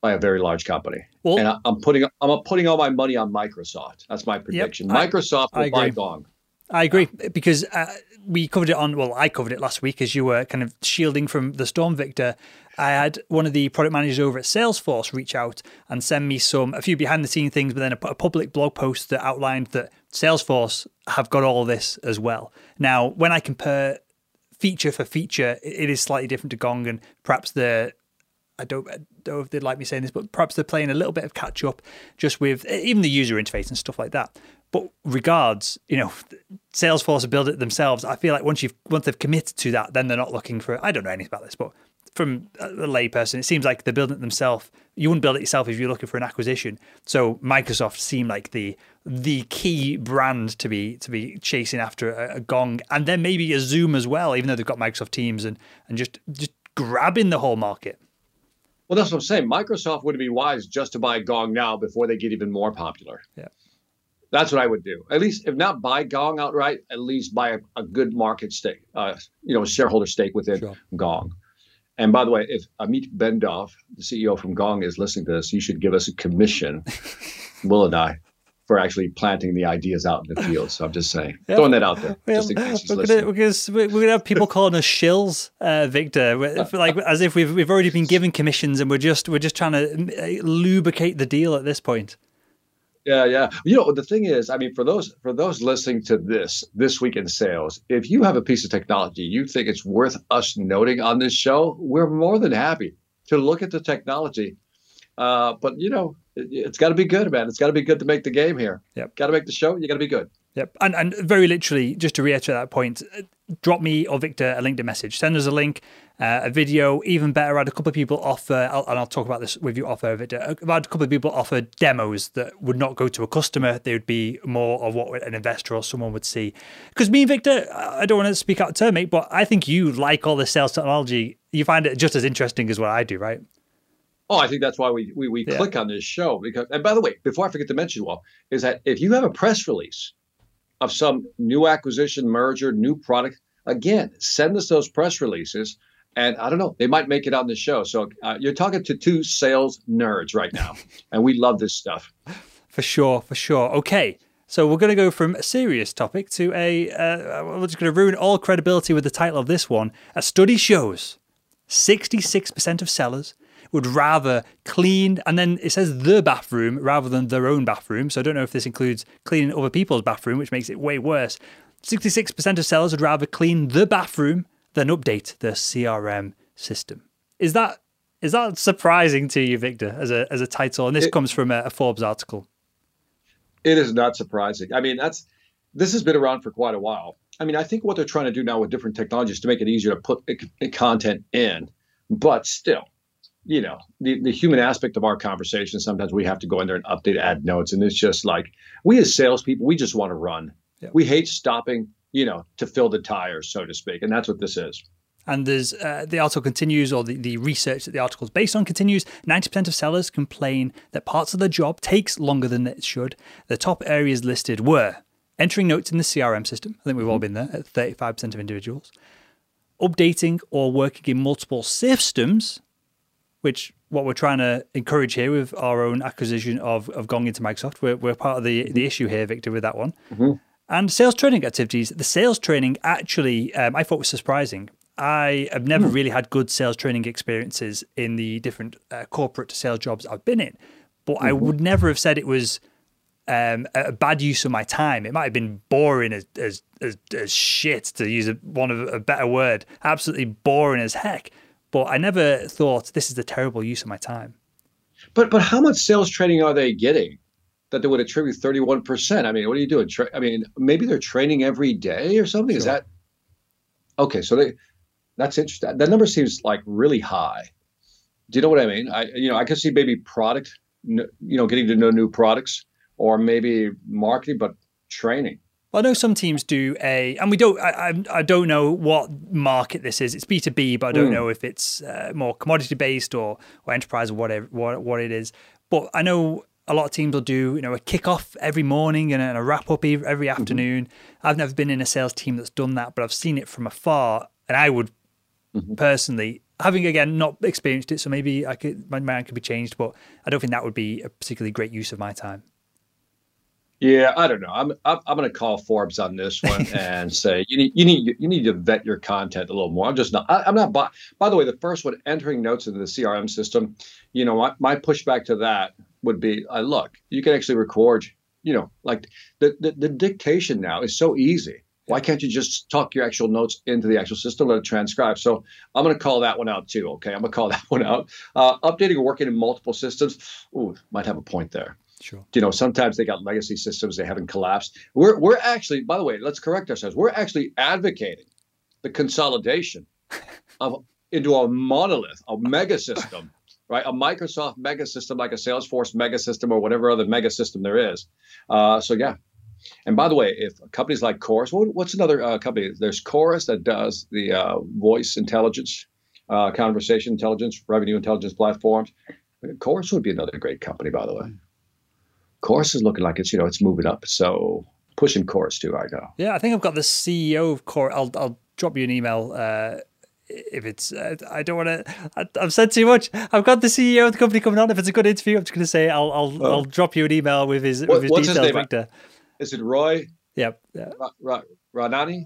B: By a very large company. Well, and I, am putting I'm putting all my money on Microsoft. That's my prediction. Yep. Microsoft I, will I buy Gong.
A: I agree because uh, we covered it on. Well, I covered it last week as you were kind of shielding from the storm, Victor. I had one of the product managers over at Salesforce reach out and send me some a few behind the scene things, but then a, a public blog post that outlined that Salesforce have got all this as well. Now, when I compare feature for feature, it is slightly different to Gong, and perhaps the I don't, I don't know if they'd like me saying this, but perhaps they're playing a little bit of catch up just with even the user interface and stuff like that. But regards, you know, Salesforce build it themselves. I feel like once you've once they've committed to that, then they're not looking for. I don't know anything about this, but from a layperson, it seems like they're building it themselves. You wouldn't build it yourself if you're looking for an acquisition. So Microsoft seemed like the the key brand to be to be chasing after a, a Gong, and then maybe a Zoom as well, even though they've got Microsoft Teams and and just just grabbing the whole market.
B: Well, that's what I'm saying. Microsoft would be wise just to buy Gong now before they get even more popular.
A: Yeah.
B: That's what I would do. At least, if not buy Gong outright, at least buy a, a good market stake, uh, you know, shareholder stake within sure. Gong. And by the way, if Amit Bendov, the CEO from Gong, is listening to this, you should give us a commission, Will and I, for actually planting the ideas out in the field. So I'm just saying, yeah. throwing that out there,
A: well,
B: just in case
A: he's we're listening. Gonna, because we're going to have people calling us shills, uh, Victor, like as if we've we've already been given commissions and we're just we're just trying to uh, lubricate the deal at this point.
B: Yeah, yeah. You know, the thing is, I mean, for those for those listening to this this week in sales, if you have a piece of technology you think it's worth us noting on this show, we're more than happy to look at the technology. Uh, but you know, it, has got to be good, man. It's got to be good to make the game here.
A: Yep.
B: Got to make the show. You got to be good.
A: Yep. And and very literally, just to reiterate that point, drop me or Victor a LinkedIn message. Send us a link, uh, a video. Even better, I had a couple of people offer, I'll, and I'll talk about this with you offer Victor. I've had a couple of people offer demos that would not go to a customer. They would be more of what an investor or someone would see. Because me and Victor, I don't want to speak out of turn, mate, but I think you like all the sales technology. You find it just as interesting as what I do, right?
B: Oh, I think that's why we we, we yeah. click on this show because. And by the way, before I forget to mention, well, is that if you have a press release of some new acquisition, merger, new product, again, send us those press releases. And I don't know, they might make it on the show. So uh, you're talking to two sales nerds right now, and we love this stuff.
A: For sure, for sure. Okay, so we're going to go from a serious topic to a. Uh, we're just going to ruin all credibility with the title of this one. A study shows 66% of sellers would rather clean, and then it says the bathroom rather than their own bathroom. So I don't know if this includes cleaning other people's bathroom, which makes it way worse. 66% of sellers would rather clean the bathroom than update their CRM system. Is that is that surprising to you, Victor, as a as a title? And this it, comes from a, a Forbes article.
B: It is not surprising. I mean, that's this has been around for quite a while. I mean, I think what they're trying to do now with different technologies to make it easier to put content in, but still, you know, the, the human aspect of our conversation, sometimes we have to go in there and update, add notes. And it's just like we as salespeople, we just want to run. Yeah. We hate stopping, you know, to fill the tires, so to speak. And that's what this is.
A: And there's uh, the article continues, or the, the research that the article is based on continues. 90% of sellers complain that parts of the job takes longer than it should. The top areas listed were entering notes in the CRM system. I think we've all mm-hmm. been there at 35% of individuals. Updating or working in multiple systems, which what we're trying to encourage here with our own acquisition of, of Gong into Microsoft. We're, we're part of the, the issue here, Victor, with that one. Mm-hmm. And sales training activities. The sales training actually, um, I thought was surprising. I have never mm. really had good sales training experiences in the different uh, corporate sales jobs I've been in, but mm-hmm. I would never have said it was um, a bad use of my time. It might have been boring as as, as, as shit, to use a, one of a better word. Absolutely boring as heck. But I never thought this is a terrible use of my time.
B: But but how much sales training are they getting that they would attribute thirty one percent? I mean, what are you doing? Tra- I mean, maybe they're training every day or something. Sure. Is that okay? So they that's interesting. That number seems like really high. Do you know what I mean? I you know I could see maybe product, you know, getting to know new products, or maybe marketing, but training.
A: I know some teams do a, and we don't. I, I, don't know what market this is. It's B two B, but I don't mm. know if it's uh, more commodity based or, or enterprise or whatever what what it is. But I know a lot of teams will do you know a kickoff every morning and a wrap up every mm-hmm. afternoon. Mm-hmm. I've never been in a sales team that's done that, but I've seen it from afar, and I would mm-hmm. personally, having again not experienced it, so maybe I could my mind could be changed, but I don't think that would be a particularly great use of my time.
B: Yeah, I don't know. I'm I'm, I'm going to call Forbes on this one and say you need you need you need to vet your content a little more. I'm just not. I, am not. By, by the way, the first one, entering notes into the CRM system. You know, my, my pushback to that would be, I look, you can actually record. You know, like the, the the dictation now is so easy. Why can't you just tuck your actual notes into the actual system, let it transcribe? So I'm going to call that one out too. Okay, I'm going to call that one out. Uh, updating or working in multiple systems. Ooh, might have a point there.
A: Sure.
B: You know, sometimes they got legacy systems they haven't collapsed. We're we're actually, by the way, let's correct ourselves. We're actually advocating the consolidation of into a monolith, a mega system, right? A Microsoft mega system like a Salesforce mega system or whatever other mega system there is. Uh, so yeah. And by the way, if companies like Chorus, what, what's another uh, company? There's Chorus that does the uh, voice intelligence, uh, conversation intelligence, revenue intelligence platforms. Chorus would be another great company, by the way. Chorus is looking like it's you know it's moving up. So pushing Chorus too right now.
A: Yeah, I think I've got the CEO of Chorus. I'll I'll drop you an email uh, if it's uh, I don't want to. I've said too much. I've got the CEO of the company coming on. If it's a good interview, I'm just going to say I'll I'll, oh. I'll drop you an email with his what, with his details, his Victor.
B: Is it Roy?
A: Yep. Yeah.
B: Ra- Ra- Raanani?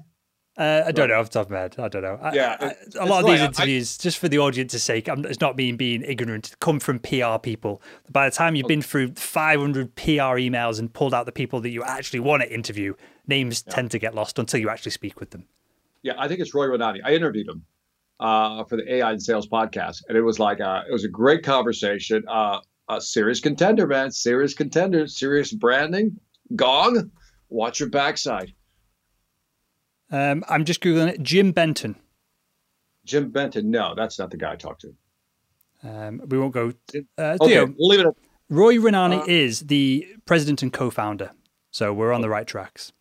A: Uh, I don't know off the top of my head. I don't know. Yeah, I, I, a lot of these interviews, I, just for the audience's sake, I'm, it's not me being ignorant. Come from PR people. By the time you've okay. been through 500 PR emails and pulled out the people that you actually want to interview, names yeah. tend to get lost until you actually speak with them.
B: Yeah, I think it's Roy Raanani. I interviewed him uh, for the AI and Sales podcast, and it was like uh, it was a great conversation. Uh, a serious contender, man. Serious contender. Serious branding. Gong. Watch your backside.
A: Um, I'm just googling it. Jim Benton.
B: Jim Benton. No, that's not the guy I talked to.
A: Um, we won't go.
B: Uh, okay, Theo, we'll leave it. At,
A: Roy Raanani uh, is the president and co-founder, so we're on the right tracks.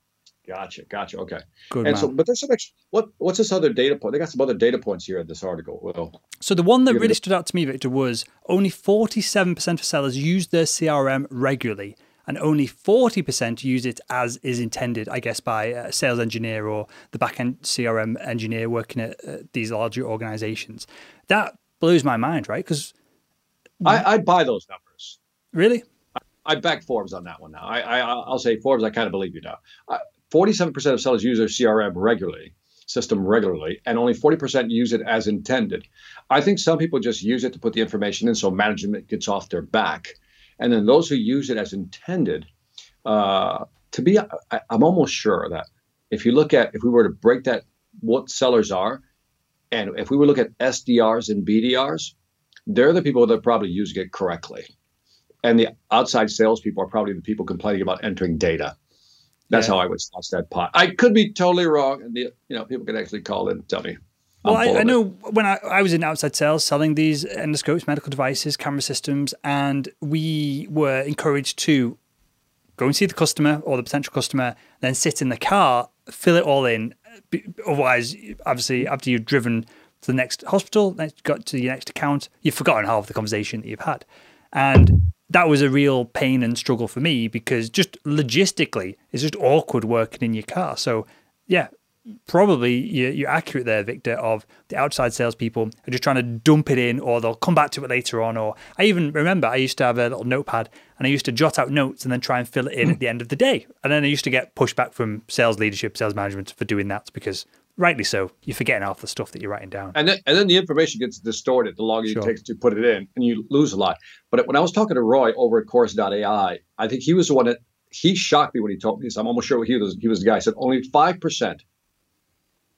B: Gotcha, gotcha. Okay. Good and man. so, but there's some extra. What what's this other data point? They got some other data points here in this article. Well,
A: so the one that really stood out to me, Victor, was only 47% of sellers use their CRM regularly, and only 40% use it as is intended, I guess, by a sales engineer or the backend CRM engineer working at uh, these larger organizations. That blows my mind, right? Because
B: I, would buy those numbers.
A: Really?
B: I, I back Forbes on that one now. I, I, will say Forbes, I kind of believe you now. 47% of sellers use their CRM regularly system regularly, and only 40% use it as intended. I think some people just use it to put the information in so management gets off their back. And then those who use it as intended, uh, to be, I, I'm almost sure that if you look at, if we were to break that, what sellers are, and if we were to look at SDRs and BDRs, they're the people that are probably using it correctly. And the outside salespeople are probably the people complaining about entering data. That's yeah. how I would slice that pot. I could be totally wrong, and the, you know people can actually call in and tell me.
A: Well, I, I, know when I, I was in outside sales selling these endoscopes, medical devices, camera systems, and we were encouraged to go and see the customer or the potential customer, then sit in the car, fill it all in. Otherwise, obviously, after you've driven to the next hospital, next, got to your next account, you've forgotten half the conversation that you've had. And that was a real pain and struggle for me because just logistically, it's just awkward working in your car. So, yeah, probably you're, accurate there, Victor, of the outside salespeople are just trying to dump it in or they'll come back to it later on. Or I even remember I used to have a little notepad and I used to jot out notes and then try and fill it in at hmm. the end of the day. And then I used to get pushback from sales leadership, sales management for doing that because rightly so, you're forgetting half the stuff that you're writing down.
B: And then, and then the information gets distorted the longer sure. it takes to put it in and you lose a lot. But when I was talking to Roy over at Chorus.ai, I think he was the one that he shocked me when he told me this. I'm almost sure he was, he was the guy. He said only 5%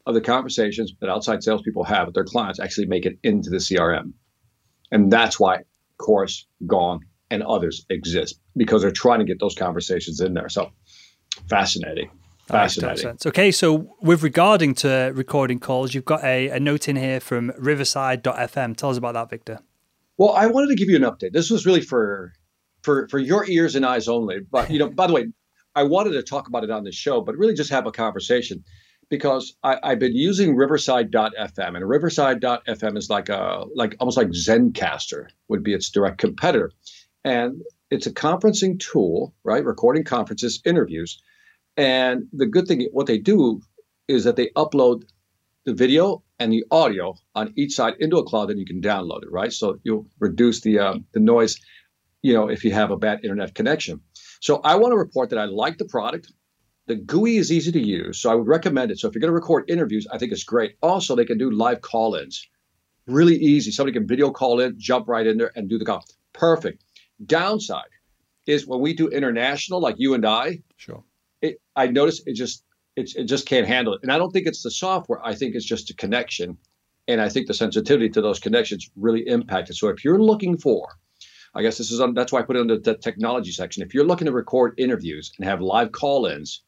B: of the conversations that outside salespeople have with their clients actually make it into the CRM. And that's why Chorus, Gong, and others exist because they're trying to get those conversations in there. So fascinating. Fascinating.
A: Okay, so with regarding to recording calls, you've got a, a note in here from riverside.fm. Tell us about that, Victor.
B: Well, I wanted to give you an update. This was really for for for your ears and eyes only. But you know, by the way, I wanted to talk about it on the show, but really just have a conversation because I, have been using Riverside.fm, and Riverside.fm is like a like almost like Zencastr would be its direct competitor, and it's a conferencing tool, right? Recording conferences, interviews, and the good thing, what they do is that they upload the video and the audio on each side into a cloud, and you can download it, right? So you'll reduce the uh, the noise, you know, if you have a bad internet connection. So I want to report that I like the product. The GUI is easy to use, so I would recommend it. So if you're going to record interviews, I think it's great. Also, they can do live call-ins, really easy. Somebody can video call in, jump right in there, and do the call. Perfect. Downside is when we do international, like you and I.
A: Sure.
B: It, I notice it just it, it just can't handle it, and I don't think it's the software. I think it's just a connection, and I think the sensitivity to those connections really impacted. So if you're looking for I guess this is on, that's why I put it in the, the, technology section. If you're looking to record interviews and have live call-ins,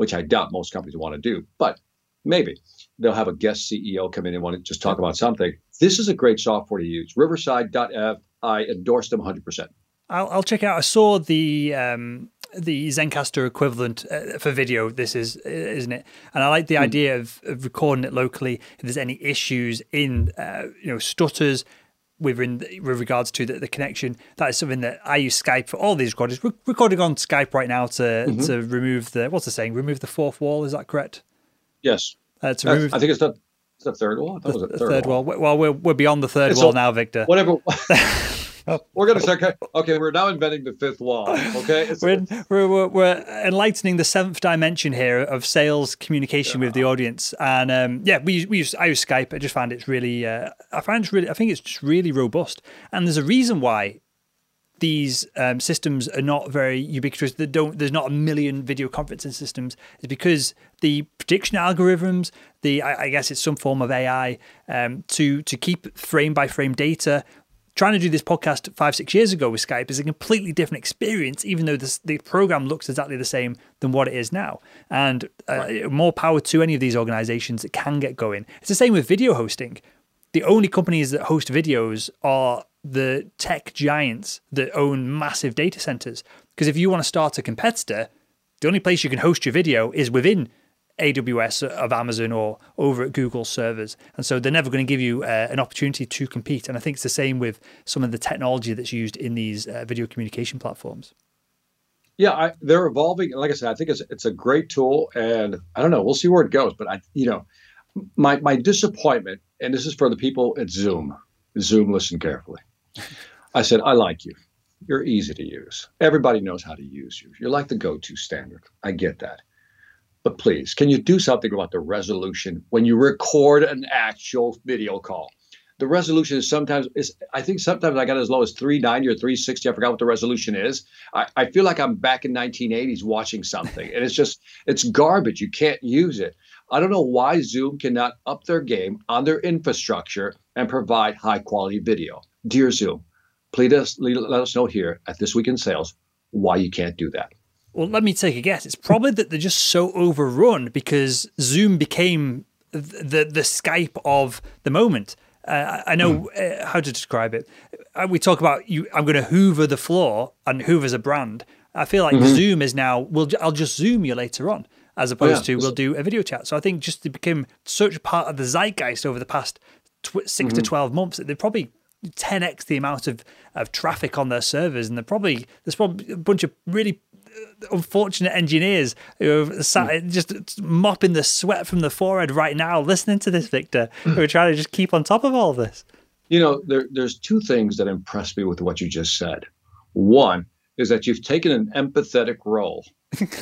B: which I doubt most companies want to do. But maybe they'll have a guest CEO come in and want to just talk about something. This is a great software to use. Riverside.f. I endorse them 100%.
A: I'll, I'll check out. I saw the um, the Zencastr equivalent uh, for video. This is isn't it? And I like the mm. idea of, of, recording it locally. If there's any issues in uh, you know stutters with, in, with regards to the, the, connection, that is something that I use Skype for all these recordings. We're recording on Skype right now to mm-hmm. to remove the what's the saying? Remove the fourth wall. Is that correct?
B: Yes.
A: Uh, to remove,
B: I think it's the, it's the third wall. I thought the, was the third, third wall.
A: wall. Well, we're, we're beyond the third it's wall a, now, Victor.
B: Whatever. we're going to say, okay, okay, we're now inventing the fifth law. Okay,
A: we're, we're, we're, enlightening the seventh dimension here of sales communication yeah. with the audience, and um, yeah, we we use I use Skype. I just find it's really, uh, I find it's really, I think it's just really robust, and there's a reason why these um, systems are not very ubiquitous. They don't. There's not a million video conferencing systems. It's because the prediction algorithms, the I, I guess it's some form of AI um, to to keep frame by frame data trying to do this podcast five, six years ago with Skype is a completely different experience, even though this, the program looks exactly the same than what it is now. And uh, right. more power to any of these organizations that can get going. It's the same with video hosting. The only companies that host videos are the tech giants that own massive data centers. Because if you want to start a competitor, the only place you can host your video is within AWS of Amazon or over at Google servers. And so they're never going to give you uh, an opportunity to compete. And I think it's the same with some of the technology that's used in these uh, video communication platforms.
B: Yeah, I, they're evolving. Like I said, I think it's it's a great tool, and I don't know. We'll see where it goes. But I, you know, my my disappointment, and this is for the people at Zoom. Zoom, listen carefully. I said, I like you. You're easy to use. Everybody knows how to use you. You're like the go-to standard. I get that. But please, can you do something about the resolution when you record an actual video call? The resolution is sometimes is I think sometimes I got as low as 390 or 360. I forgot what the resolution is. I, I feel like I'm back in 1980s watching something, and it's just it's garbage. You can't use it. I don't know why Zoom cannot up their game on their infrastructure and provide high quality video. Dear Zoom, please let us know here at This Week in Sales why you can't do that.
A: Well, let me take a guess. It's probably that they're just so overrun because Zoom became the the Skype of the moment. Uh, I know mm. uh, how to describe it. Uh, we talk about you. I'm going to Hoover the floor, and Hoover's a brand. I feel like mm-hmm. Zoom is now. We'll, I'll just Zoom you later on, as opposed oh, yeah. to we'll do a video chat. So I think just it became such a part of the zeitgeist over the past tw- 6 mm-hmm. to twelve months that they probably 10x the amount of, of traffic on their servers, and they're probably there's probably a bunch of really unfortunate engineers who are sat hmm. just mopping the sweat from the forehead right now, listening to this, Victor, who are trying to just keep on top of all this.
B: You know, there, there's two things that impress me with what you just said. One is that you've taken an empathetic role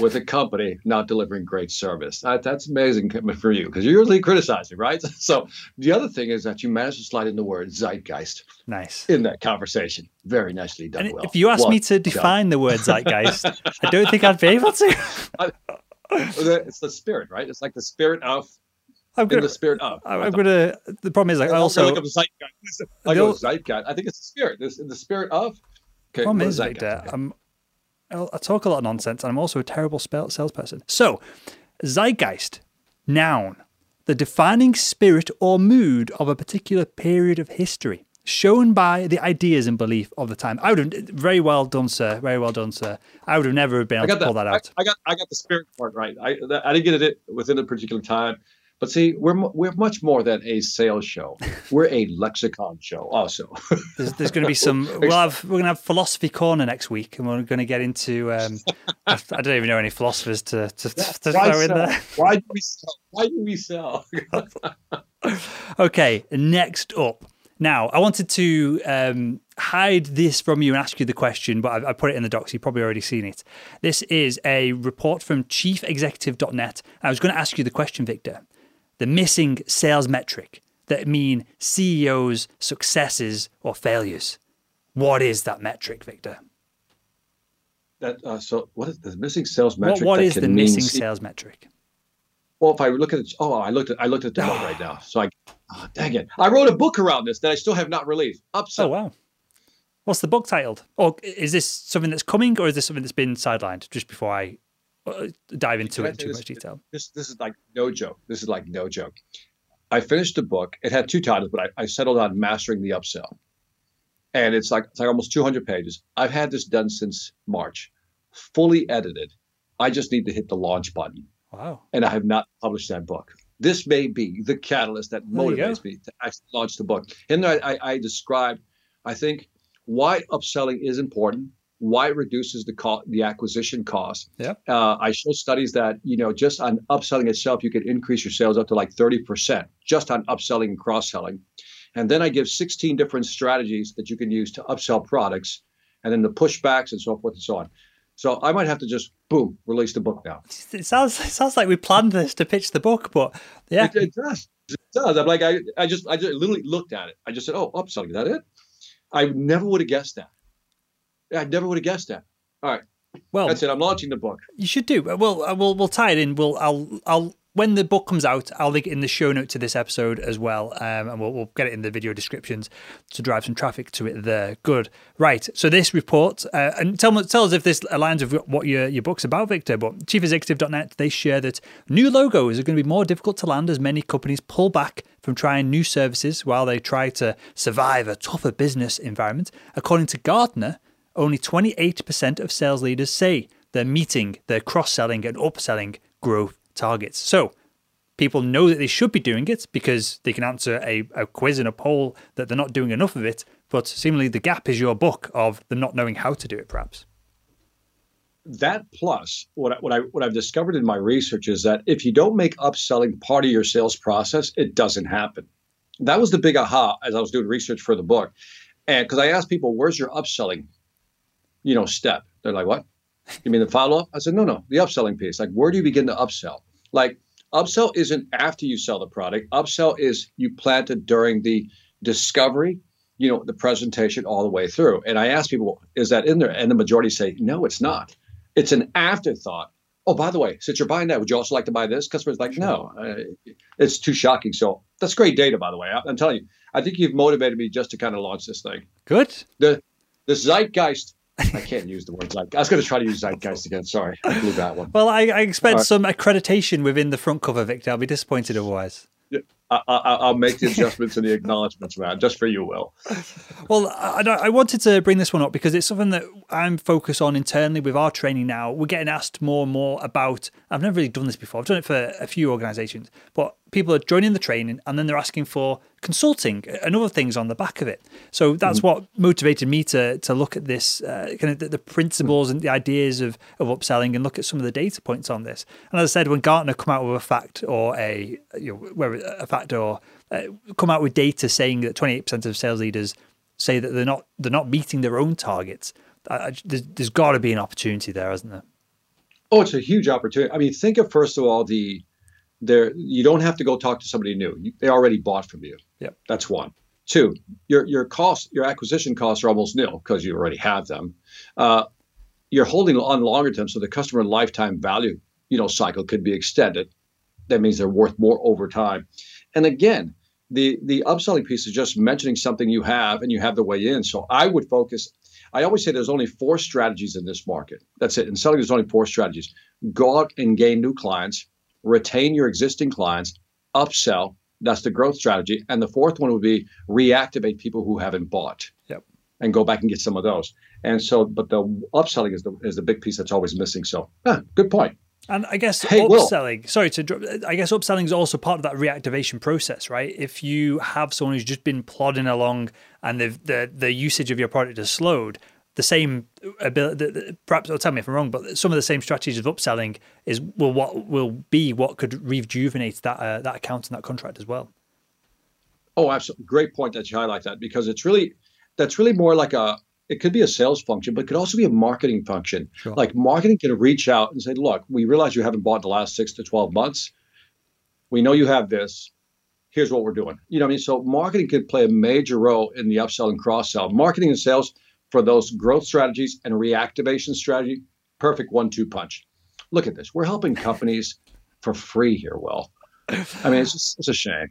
B: with a company not delivering great service. That, that's amazing for you because you're usually criticizing, right? So the other thing is that you managed to slide in the word zeitgeist.
A: Nice.
B: In that conversation. Very nicely done.
A: Well. If you asked well me to define done. the word zeitgeist, I don't think I'd be able to.
B: it's the spirit, right? It's like the spirit of I'm gonna, in the spirit of.
A: I'm gonna. The problem is, like, I also
B: look up zeitgeist. I go zeitgeist. I think it's the spirit. This in the spirit of.
A: Okay, problem is, like, I'm I talk a lot of nonsense, and I'm also a terrible salesperson. So, zeitgeist, noun, the defining spirit or mood of a particular period of history, shown by the ideas and belief of the time. I would have very well done, sir. Very well done, sir. I would have never been able to pull that, that out.
B: I, I, got I got the spirit part right. I I didn't get it within a particular time. But see, we're we're much more than a sales show. We're a lexicon show, also.
A: there's, there's going to be some. We'll have we're going to have philosophy corner next week, and we're going to get into. Um, I, I, don't even know any philosophers to to, to
B: throw
A: sell? in there.
B: Why do we sell? Why do we sell?
A: okay, next up. Now, I wanted to um, hide this from you and ask you the question, but I, I put it in the docs. You've probably already seen it. This is a report from chiefexecutive.net. I was going to ask you the question, Victor the missing sales metric that mean CEOs' successes or failures. What is that metric, Victor?
B: That uh, so what is the missing sales metric?
A: what, what is the missing C- sales metric?
B: Well, if I look at it, oh, I looked at I looked at the book right now. So I, oh, dang it, I wrote a book around this that I still have not released. Upset.
A: Oh wow, what's the book titled? Or is this something that's coming, or is this something that's been sidelined just before I Uh, dive into it in too
B: this-
A: much detail.
B: This this is like no joke. This is like no joke. I finished the book. It had two titles, but I, I settled on mastering the upsell. And it's like it's like almost 200 pages. I've had this done since March, fully edited. I just need to hit the launch button,
A: Wow.
B: and I have not published that book. This may be the catalyst that
A: There you go.
B: motivates me to actually launch the book. In there, I, I describe, I think, why upselling is important, why it reduces the cost, the acquisition cost.
A: Yeah.
B: Uh, I show studies that you know just on upselling itself, you could increase your sales up to like thirty percent just on upselling and cross selling. And then I give 16 different strategies that you can use to upsell products, and then the pushbacks and so forth and so on. So I might have to just boom release the book now.
A: It sounds it sounds like we planned this to pitch the book, but yeah,
B: It, it does. It does. I'm like, I, I just, I just literally looked at it. I just said, oh, upselling. Is that it? I never would have guessed that. I never would have guessed that. All right,
A: well,
B: that's it. I'm launching the book.
A: You should do. Well, uh, we'll we'll tie it in. We'll I'll I'll when the book comes out, I'll link it in the show note to this episode as well, um, and we'll we'll get it in the video descriptions to drive some traffic to it there. Good, right. So this report, uh, and tell tell us if this aligns with what your your book's about, Victor. But chiefexecutive.net they share that new logos are going to be more difficult to land as many companies pull back from trying new services while they try to survive a tougher business environment. According to Gartner, only 28% of sales leaders say they're meeting their cross selling and upselling growth targets. So people know that they should be doing it because they can answer a, a quiz and a poll that they're not doing enough of it. But seemingly the gap is your book of them not knowing how to do it, perhaps.
B: That plus what I, what I what I've discovered in my research is that if you don't make upselling part of your sales process, it doesn't happen. That was the big aha as I was doing research for the book, and because I asked people, "Where's your upselling?" You know, step. They're like, "What? You mean the follow up?" I said, "No, no, the upselling piece. Like, where do you begin to upsell? Like, upsell isn't after you sell the product. Upsell is you plant it during the discovery, you know, the presentation all the way through. And I ask people, is that in there? And the majority say, no, it's not. It's an afterthought. Oh, by the way, since you're buying that, would you also like to buy this? Customers like, no, uh, it's too shocking. So that's great data, by the way. I'm telling you, I think you've motivated me just to kind of launch this thing.
A: Good.
B: The the zeitgeist. I can't use the word zeitgeist. I was going to try to use zeitgeist again. Sorry, I blew that one.
A: Well, I, I expect
B: right.
A: some accreditation within the front cover, Victor. I'll be disappointed otherwise.
B: I, I, I'll make the adjustments and the acknowledgments, man, just for you, Will.
A: Well, I, I I wanted to bring this one up because it's something that I'm focused on internally with our training now. We're getting asked more and more about. I've never really done this before. I've done it for a few organizations, but people are joining the training and then they're asking for consulting and other things on the back of it. So that's what motivated me to to look at this uh, kind of the, the principles and the ideas of of upselling and look at some of the data points on this. And as I said, when Gartner come out with a fact or a you know where a fact or uh, come out with data saying that 28% of sales leaders say that they're not they're not meeting their own targets. I, I, there's, there's got to be an opportunity there, hasn't there?
B: Oh, it's a huge opportunity. I mean, think of first of all the there. You don't have to go talk to somebody new. You, they already bought from you.
A: Yeah,
B: That's one. Two, your your cost, your acquisition costs are almost nil because you already have them. Uh, you're holding on longer term, so the customer lifetime value, you know, cycle could be extended. That means they're worth more over time. And again, the the upselling piece is just mentioning something you have and you have the way in. So I would focus. I always say there's only four strategies in this market. That's it. In selling, there's only four strategies: go out and gain new clients, retain your existing clients, upsell. That's the growth strategy. And the fourth one would be reactivate people who haven't bought.
A: Yep.
B: And go back and get some of those. And so, but the upselling is the is the big piece that's always missing. So, ah, good point.
A: And I guess
B: Hey, Will.
A: upselling, sorry to drop, I guess upselling is also part of that reactivation process, right? If you have someone who's just been plodding along and the the, the usage of your product has slowed, the same ability, perhaps, or tell me if I'm wrong, but some of the same strategies of upselling is will what will be what could rejuvenate that uh, that account and that contract as well.
B: Oh, absolutely. Great point that you highlight that because it's really that's really more like a it could be a sales function, but it could also be a marketing function.
A: Sure.
B: Like marketing can reach out and say, look, we realize you haven't bought in the last six to 12 months. We know you have this. Here's what we're doing. You know what I mean? So marketing can play a major role in the upsell and cross sell. Marketing and sales for those growth strategies and reactivation strategy, perfect one two punch. Look at this. We're helping companies for free here, Will. I mean, it's just, it's a shame.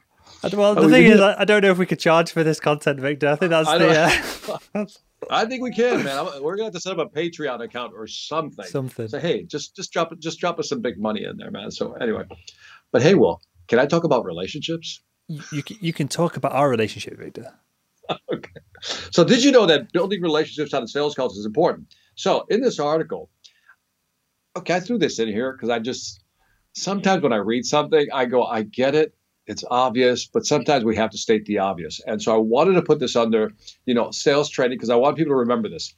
A: Well, the
B: Oh, we
A: thing is, I don't know if we could charge for this content, Victor. I think that's
B: I
A: the. Uh,
B: I think we can, man. We're gonna have to set up a Patreon account or something.
A: Something.
B: Say, hey, just just drop just drop us some big money in there, man. So anyway, but hey, Will, can I talk about relationships?
A: You, you can talk about our relationship, Victor.
B: okay. So did you know that building relationships on a sales calls is important? So in this article, okay, I threw this in here because I just sometimes when I read something, I go, I get it. It's obvious, but sometimes we have to state the obvious. And so I wanted to put this under, you know, sales training because I want people to remember this.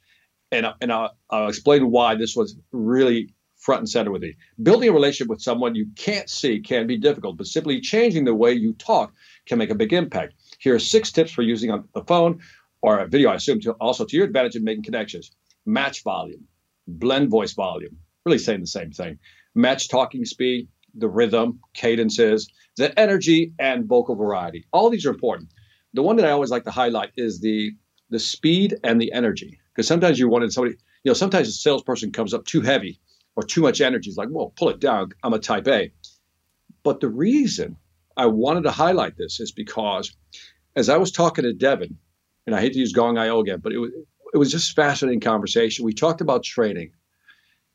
B: And, and I'll, I'll explain why this was really front and center with me. Building a relationship with someone you can't see can be difficult, but simply changing the way you talk can make a big impact. Here are six tips for using on the phone or a video, I assume, to also to your advantage in making connections. Match volume, blend voice volume, really saying the same thing. Match talking speed, the rhythm, cadences, the energy, and vocal variety. All these are important. The one that I always like to highlight is the the speed and the energy. Because sometimes you wanted somebody, you know, sometimes a salesperson comes up too heavy or too much energy. It's like, well, pull it down. I'm a type A. But the reason I wanted to highlight this is because as I was talking to Devin, and I hate to use Gong IO again, but it was it was just fascinating conversation. We talked about training.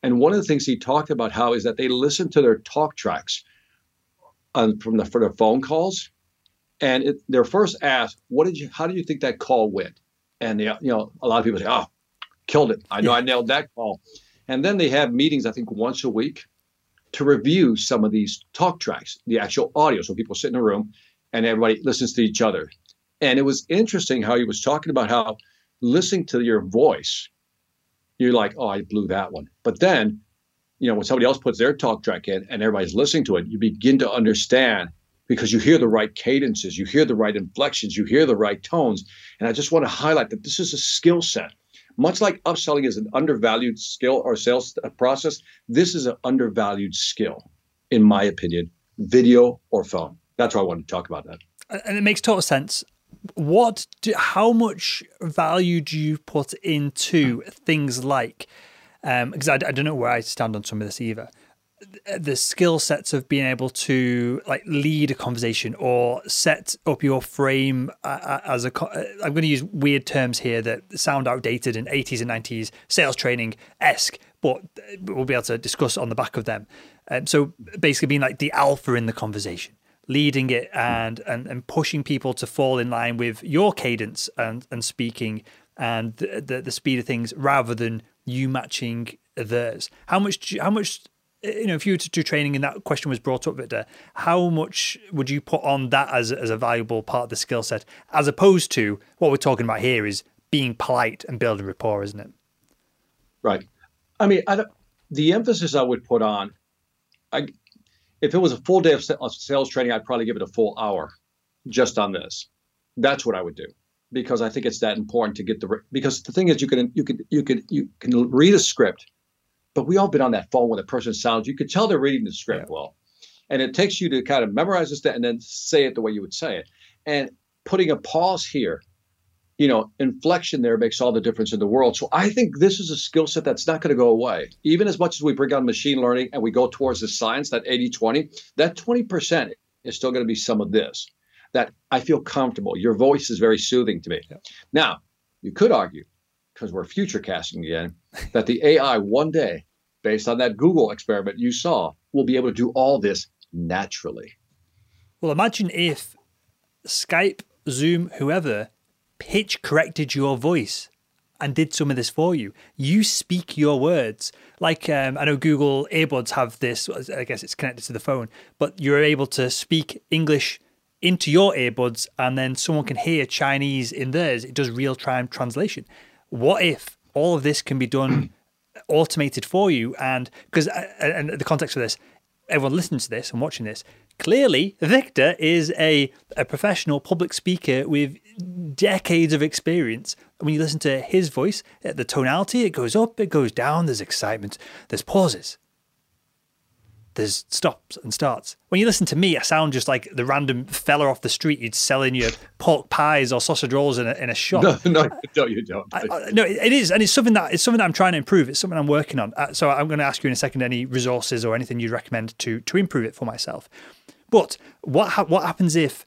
B: And one of the things he talked about how is that they listen to their talk tracks on, from the for their phone calls, and it, they're first asked, "What did you? How do you think that call went?" And they, you know, a lot of people say, "Oh, killed it! I know I nailed that call." And then they have meetings, I think, once a week to review some of these talk tracks, the actual audio. So people sit in a room and everybody listens to each other. And it was interesting how he was talking about how listening to your voice, you're like, oh, I blew that one. But then, you know, when somebody else puts their talk track in and everybody's listening to it, you begin to understand because you hear the right cadences, you hear the right inflections, you hear the right tones. And I just want to highlight that this is a skill set. Much like upselling is an undervalued skill or sales uh, process, this is an undervalued skill, in my opinion, video or phone. That's why I wanted to talk about that.
A: and it makes total sense. What do, how much value do you put into things like because I, I don't know where I stand on some of this either. The skill sets of being able to like lead a conversation or set up your frame uh, as a. uh, I'm going to use weird terms here that sound outdated in 80s and 90s sales training esque, but we'll be able to discuss on the back of them. Um, so basically, being like the alpha in the conversation leading it and, and and pushing people to fall in line with your cadence and and speaking and the, the, the speed of things rather than you matching theirs. How much you- how much eh, you know if you were to do training and that question was brought up Victor, how much would you put on that as as a valuable part of the skill set as opposed to what we're talking about here is being polite and building rapport, isn't it?
B: Right. I mean, I the emphasis I would put on, I, if it was a full day of, sales training, I'd probably give it a full hour just on this. That's what I would do because I think it's that important to get the. Because the thing is, you can you can you can you can read a script, but we all been on that phone when a person sounds. You could tell they're reading the script well, and it takes you to kind of memorize this and then say it the way you would say it. And putting a pause here you know, inflection there makes all the difference in the world. So I think this is a skill set that's not going to go away. Even as much as we bring on machine learning and we go towards the science, that 80 20, that 20% is still going to be some of this that I feel comfortable. Your voice is very soothing to me. Now, you could argue, because we're future casting again, that the AI one day, based on that Google experiment you saw, will be able to do all this naturally.
A: Well, imagine if Skype, Zoom, whoever pitch corrected your voice and did some of this for you. You speak your words. Like um, I know Google earbuds have this, I guess it's connected to the phone, but you're able to speak English into your earbuds and then someone can hear Chinese in theirs. It does real time translation. What if all of this can be done automated for you? And because, and the context of this, everyone listening to this and watching this, clearly Victor is a, a professional public speaker with decades of experience. When you listen to his voice, the tonality, it goes up, it goes down, there's excitement, there's pauses, there's stops and starts. When you listen to me, I sound just like the random fella off the street you'd selling your pork pies or sausage rolls in a, in a shop.
B: No, no, no, you don't.
A: I, I, no, it it is, and it's something that it's something that I'm trying to improve. It's something I'm working on. Uh, so I'm going to ask you in a second any resources or anything you'd recommend to to improve it for myself. But what ha- what happens if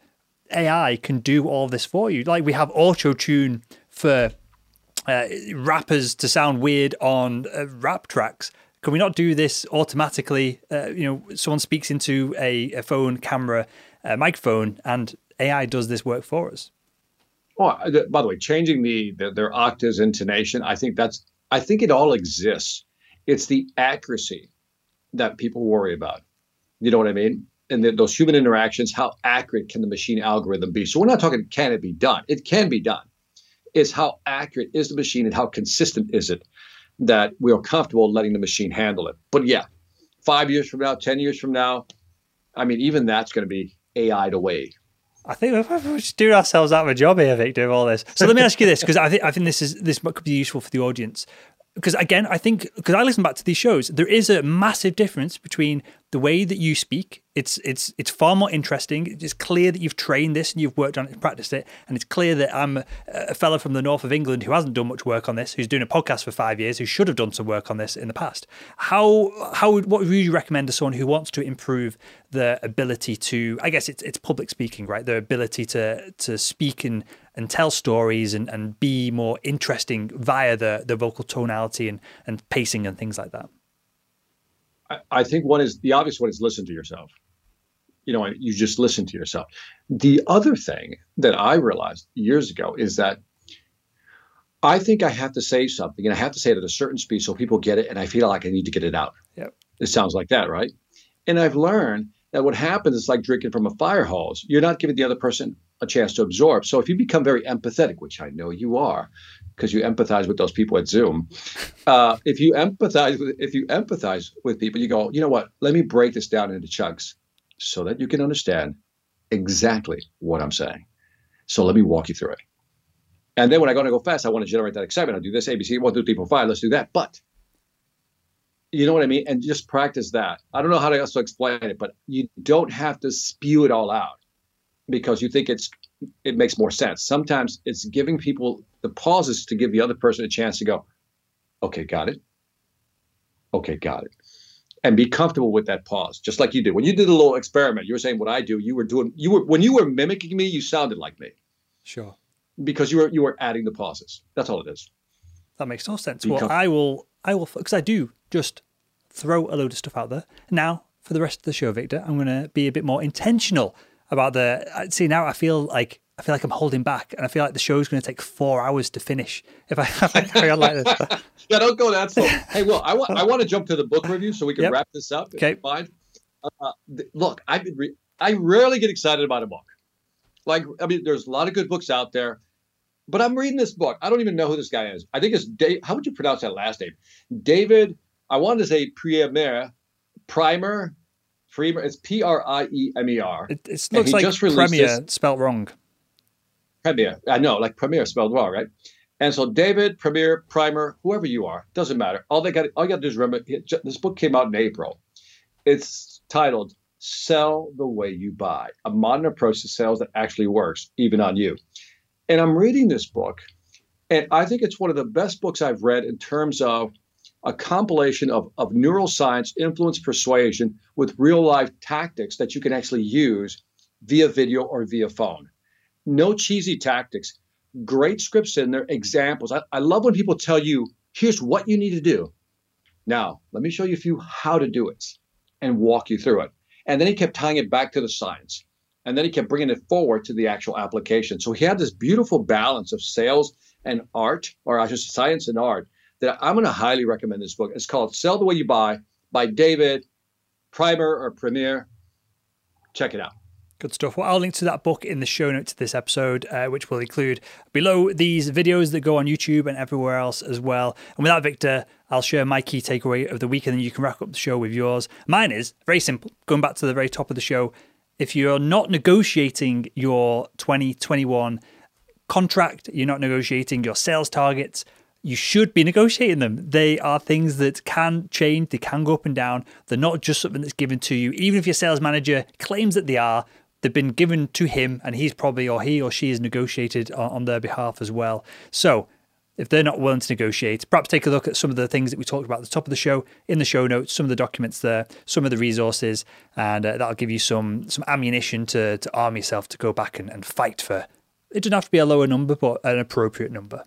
A: AI can do all this for you? Like we have auto tune for uh, rappers to sound weird on uh, rap tracks. Can we not do this automatically? Uh, you know, someone speaks into a, a phone, camera, a microphone, and AI does this work for us.
B: Oh, by the way, changing the, the their octaves, intonation, I think that's I think it all exists. It's the accuracy that people worry about. You know what I mean? And the, those human interactions, how accurate can the machine algorithm be? So we're not talking can it be done? It can be done. It's how accurate is the machine and how consistent is it that we are comfortable letting the machine handle it. But yeah, five years from now, ten years from now, I mean, even that's going to be AI'd away.
A: I think we're just doing ourselves out of a job here, Victor, all this. So let me ask you this, because I think I think this is this could be useful for the audience because again, I think because I listen back to these shows, there is a massive difference between the way that you speak. It's it's it's far more interesting. It's clear that you've trained this and you've worked on it, and practiced it, and it's clear that I'm a fellow from the north of England who hasn't done much work on this, who's doing a podcast for five years, who should have done some work on this in the past. How how what would you recommend to someone who wants to improve the ability to? I guess it's it's public speaking, right? Their ability to to speak and and tell stories and, and be more interesting via the, the vocal tonality and, and pacing and things like that?
B: I, I think one is the obvious one is listen to yourself. You know, you just listen to yourself. The other thing that I realized years ago is that I think I have to say something and I have to say it at a certain speed so people get it and I feel like I need to get it out.
A: Yep.
B: It sounds like that, right? And I've learned that what happens is like drinking from a fire hose. You're not giving the other person a chance to absorb. So if you become very empathetic, which I know you are, because you empathize with those people at Zoom, uh, if you empathize with if you empathize with people, you go, you know what? Let me break this down into chunks so that you can understand exactly what I'm saying. So let me walk you through it. And then when I go to go fast, I want to generate that excitement. I'll do this ABC, one, two, three, four, five. Let's do that. But you know what I mean? And just practice that. I don't know how to also explain it, but you don't have to spew it all out because you think it's it makes more sense. Sometimes it's giving people the pauses to give the other person a chance to go, okay, got it. Okay, got it. And be comfortable with that pause, just like you did. When you did a little experiment, you were saying what I do, you were doing you were when you were mimicking me, you sounded like me.
A: Sure.
B: Because you were you were adding the pauses. That's all it is.
A: That makes no sense. Be well, I will I will because I do just throw a load of stuff out there. Now, for the rest of the show, Victor, I'm going to be a bit more intentional about the. Uh, see, now I feel like I feel like I'm holding back, and I feel like the show's going to take four hours to finish if I, if I carry on like this.
B: yeah, don't go that slow. Hey, well, I want I want to jump to the book review so we can yep. wrap this up.
A: Okay,
B: fine. Uh, th- look, I've been re- I rarely get excited about a book. Like, I mean, there's a lot of good books out there, but I'm reading this book. I don't even know who this guy is. I think it's Dave. How would you pronounce that last name? David. I wanted to say Primer, Primer Priemer. It's P R I E M E R.
A: It, it looks like just Premier this, spelled wrong.
B: Premier. I know, like Premier spelled wrong, right? And so David, Premier, Primer, whoever you are, doesn't matter. All they got, all you got to do is remember. This book came out in April. It's titled "Sell the Way You Buy: A Modern Approach to Sales That Actually Works, Even on You." And I'm reading this book, and I think it's one of the best books I've read in terms of a compilation of, of neuroscience influence persuasion with real life tactics that you can actually use via video or via phone. No cheesy tactics, great scripts in there, examples. I, I love when people tell you, here's what you need to do. Now, let me show you a few how to do it and walk you through it. And then he kept tying it back to the science. And then he kept bringing it forward to the actual application. So he had this beautiful balance of sales and art, or I should say science and art, that I'm going to highly recommend this book. It's called Sell the Way You Buy by David Primer or Premier. Check it out.
A: Good stuff. Well, I'll link to that book in the show notes to this episode, uh, which will include below these videos that go on YouTube and everywhere else as well. And with that, Victor, I'll share my key takeaway of the week and then you can wrap up the show with yours. Mine is very simple. Going back to the very top of the show, if you're not negotiating your 2021 contract, you're not negotiating your sales targets, you should be negotiating them. They are things that can change, they can go up and down. They're not just something that's given to you. Even if your sales manager claims that they are, they've been given to him and he's probably or he or she has negotiated on, their behalf as well. So if they're not willing to negotiate, perhaps take a look at some of the things that we talked about at the top of the show in the show notes, some of the documents there, some of the resources, and uh, that'll give you some some ammunition to, to arm yourself to go back and, and fight for. It doesn't have to be a lower number, but an appropriate number.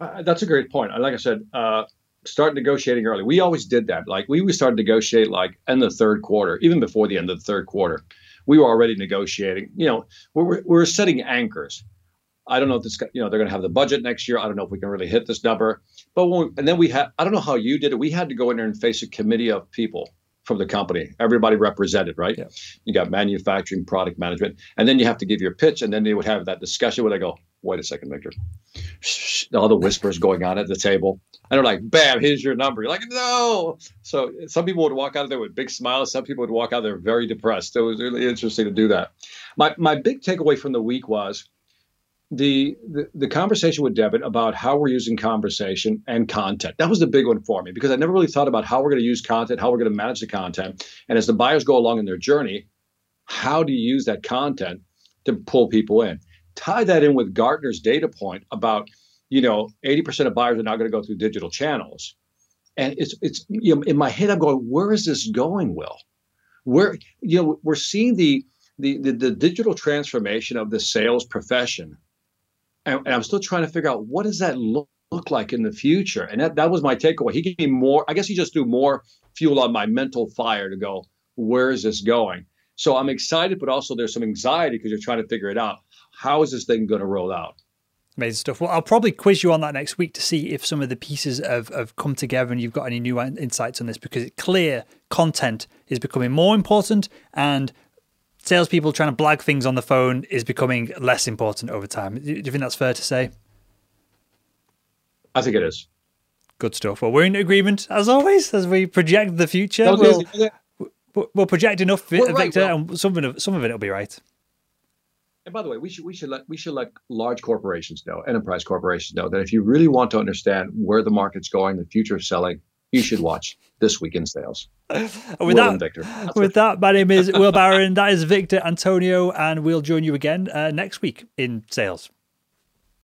B: Uh, that's a great point. Like I said, uh, start negotiating early. We always did that. Like we would start to negotiate like in the third quarter, even before the end of the third quarter. We were already negotiating. You know, we're we're setting anchors. I don't know if this, you know, they're going to have the budget next year. I don't know if we can really hit this number. But when, and then we had, I don't know how you did it. We had to go in there and face a committee of people from the company, everybody represented, right? Yeah. You got manufacturing, product management, and then you have to give your pitch, and then they would have that discussion where they go, "Wait a second, Victor," all the whispers going on at the table, and they're like, "Bam, here's your number." You're like, "No." So some people would walk out of there with big smiles. Some people would walk out there very depressed. It was really interesting to do that. My my big takeaway from the week was the, the, the conversation with Debit about how we're using conversation and content. That was the big one for me because I never really thought about how we're going to use content, how we're going to manage the content, and as the buyers go along in their journey, how do you use that content to pull people in? Tie that in with Gartner's data point about you know 80% of buyers are not going to go through digital channels, and it's it's you know in my head I'm going where is this going, Will? Where you know we're seeing the the, the, the digital transformation of the sales profession and, and I'm still trying to figure out what does that look, look like in the future. And that, that was my takeaway. He gave me more, I guess he just threw more fuel on my mental fire to go, where is this going? So I'm excited, but also there's some anxiety because you're trying to figure it out. How is this thing going to roll out?
A: Amazing stuff. Well, I'll probably quiz you on that next week to see if some of the pieces have, have come together and you've got any new insights on this because it's clear content is becoming more important and salespeople trying to blag things on the phone is becoming less important over time. Do you think that's fair to say?
B: I think it is.
A: Good stuff. Well, we're in agreement as always as we project the future. We'll, we'll, project enough, Victor, right, well. and some of some of it will be right.
B: And by the way, we should we should let we should let large corporations know, enterprise corporations know that if you really want to understand where the market's going, the future of selling, you should watch this week in sales.
A: with Will that, Victor. with that, my name is Will Barron. That is Victor Antonio, and we'll join you again uh, next week in sales.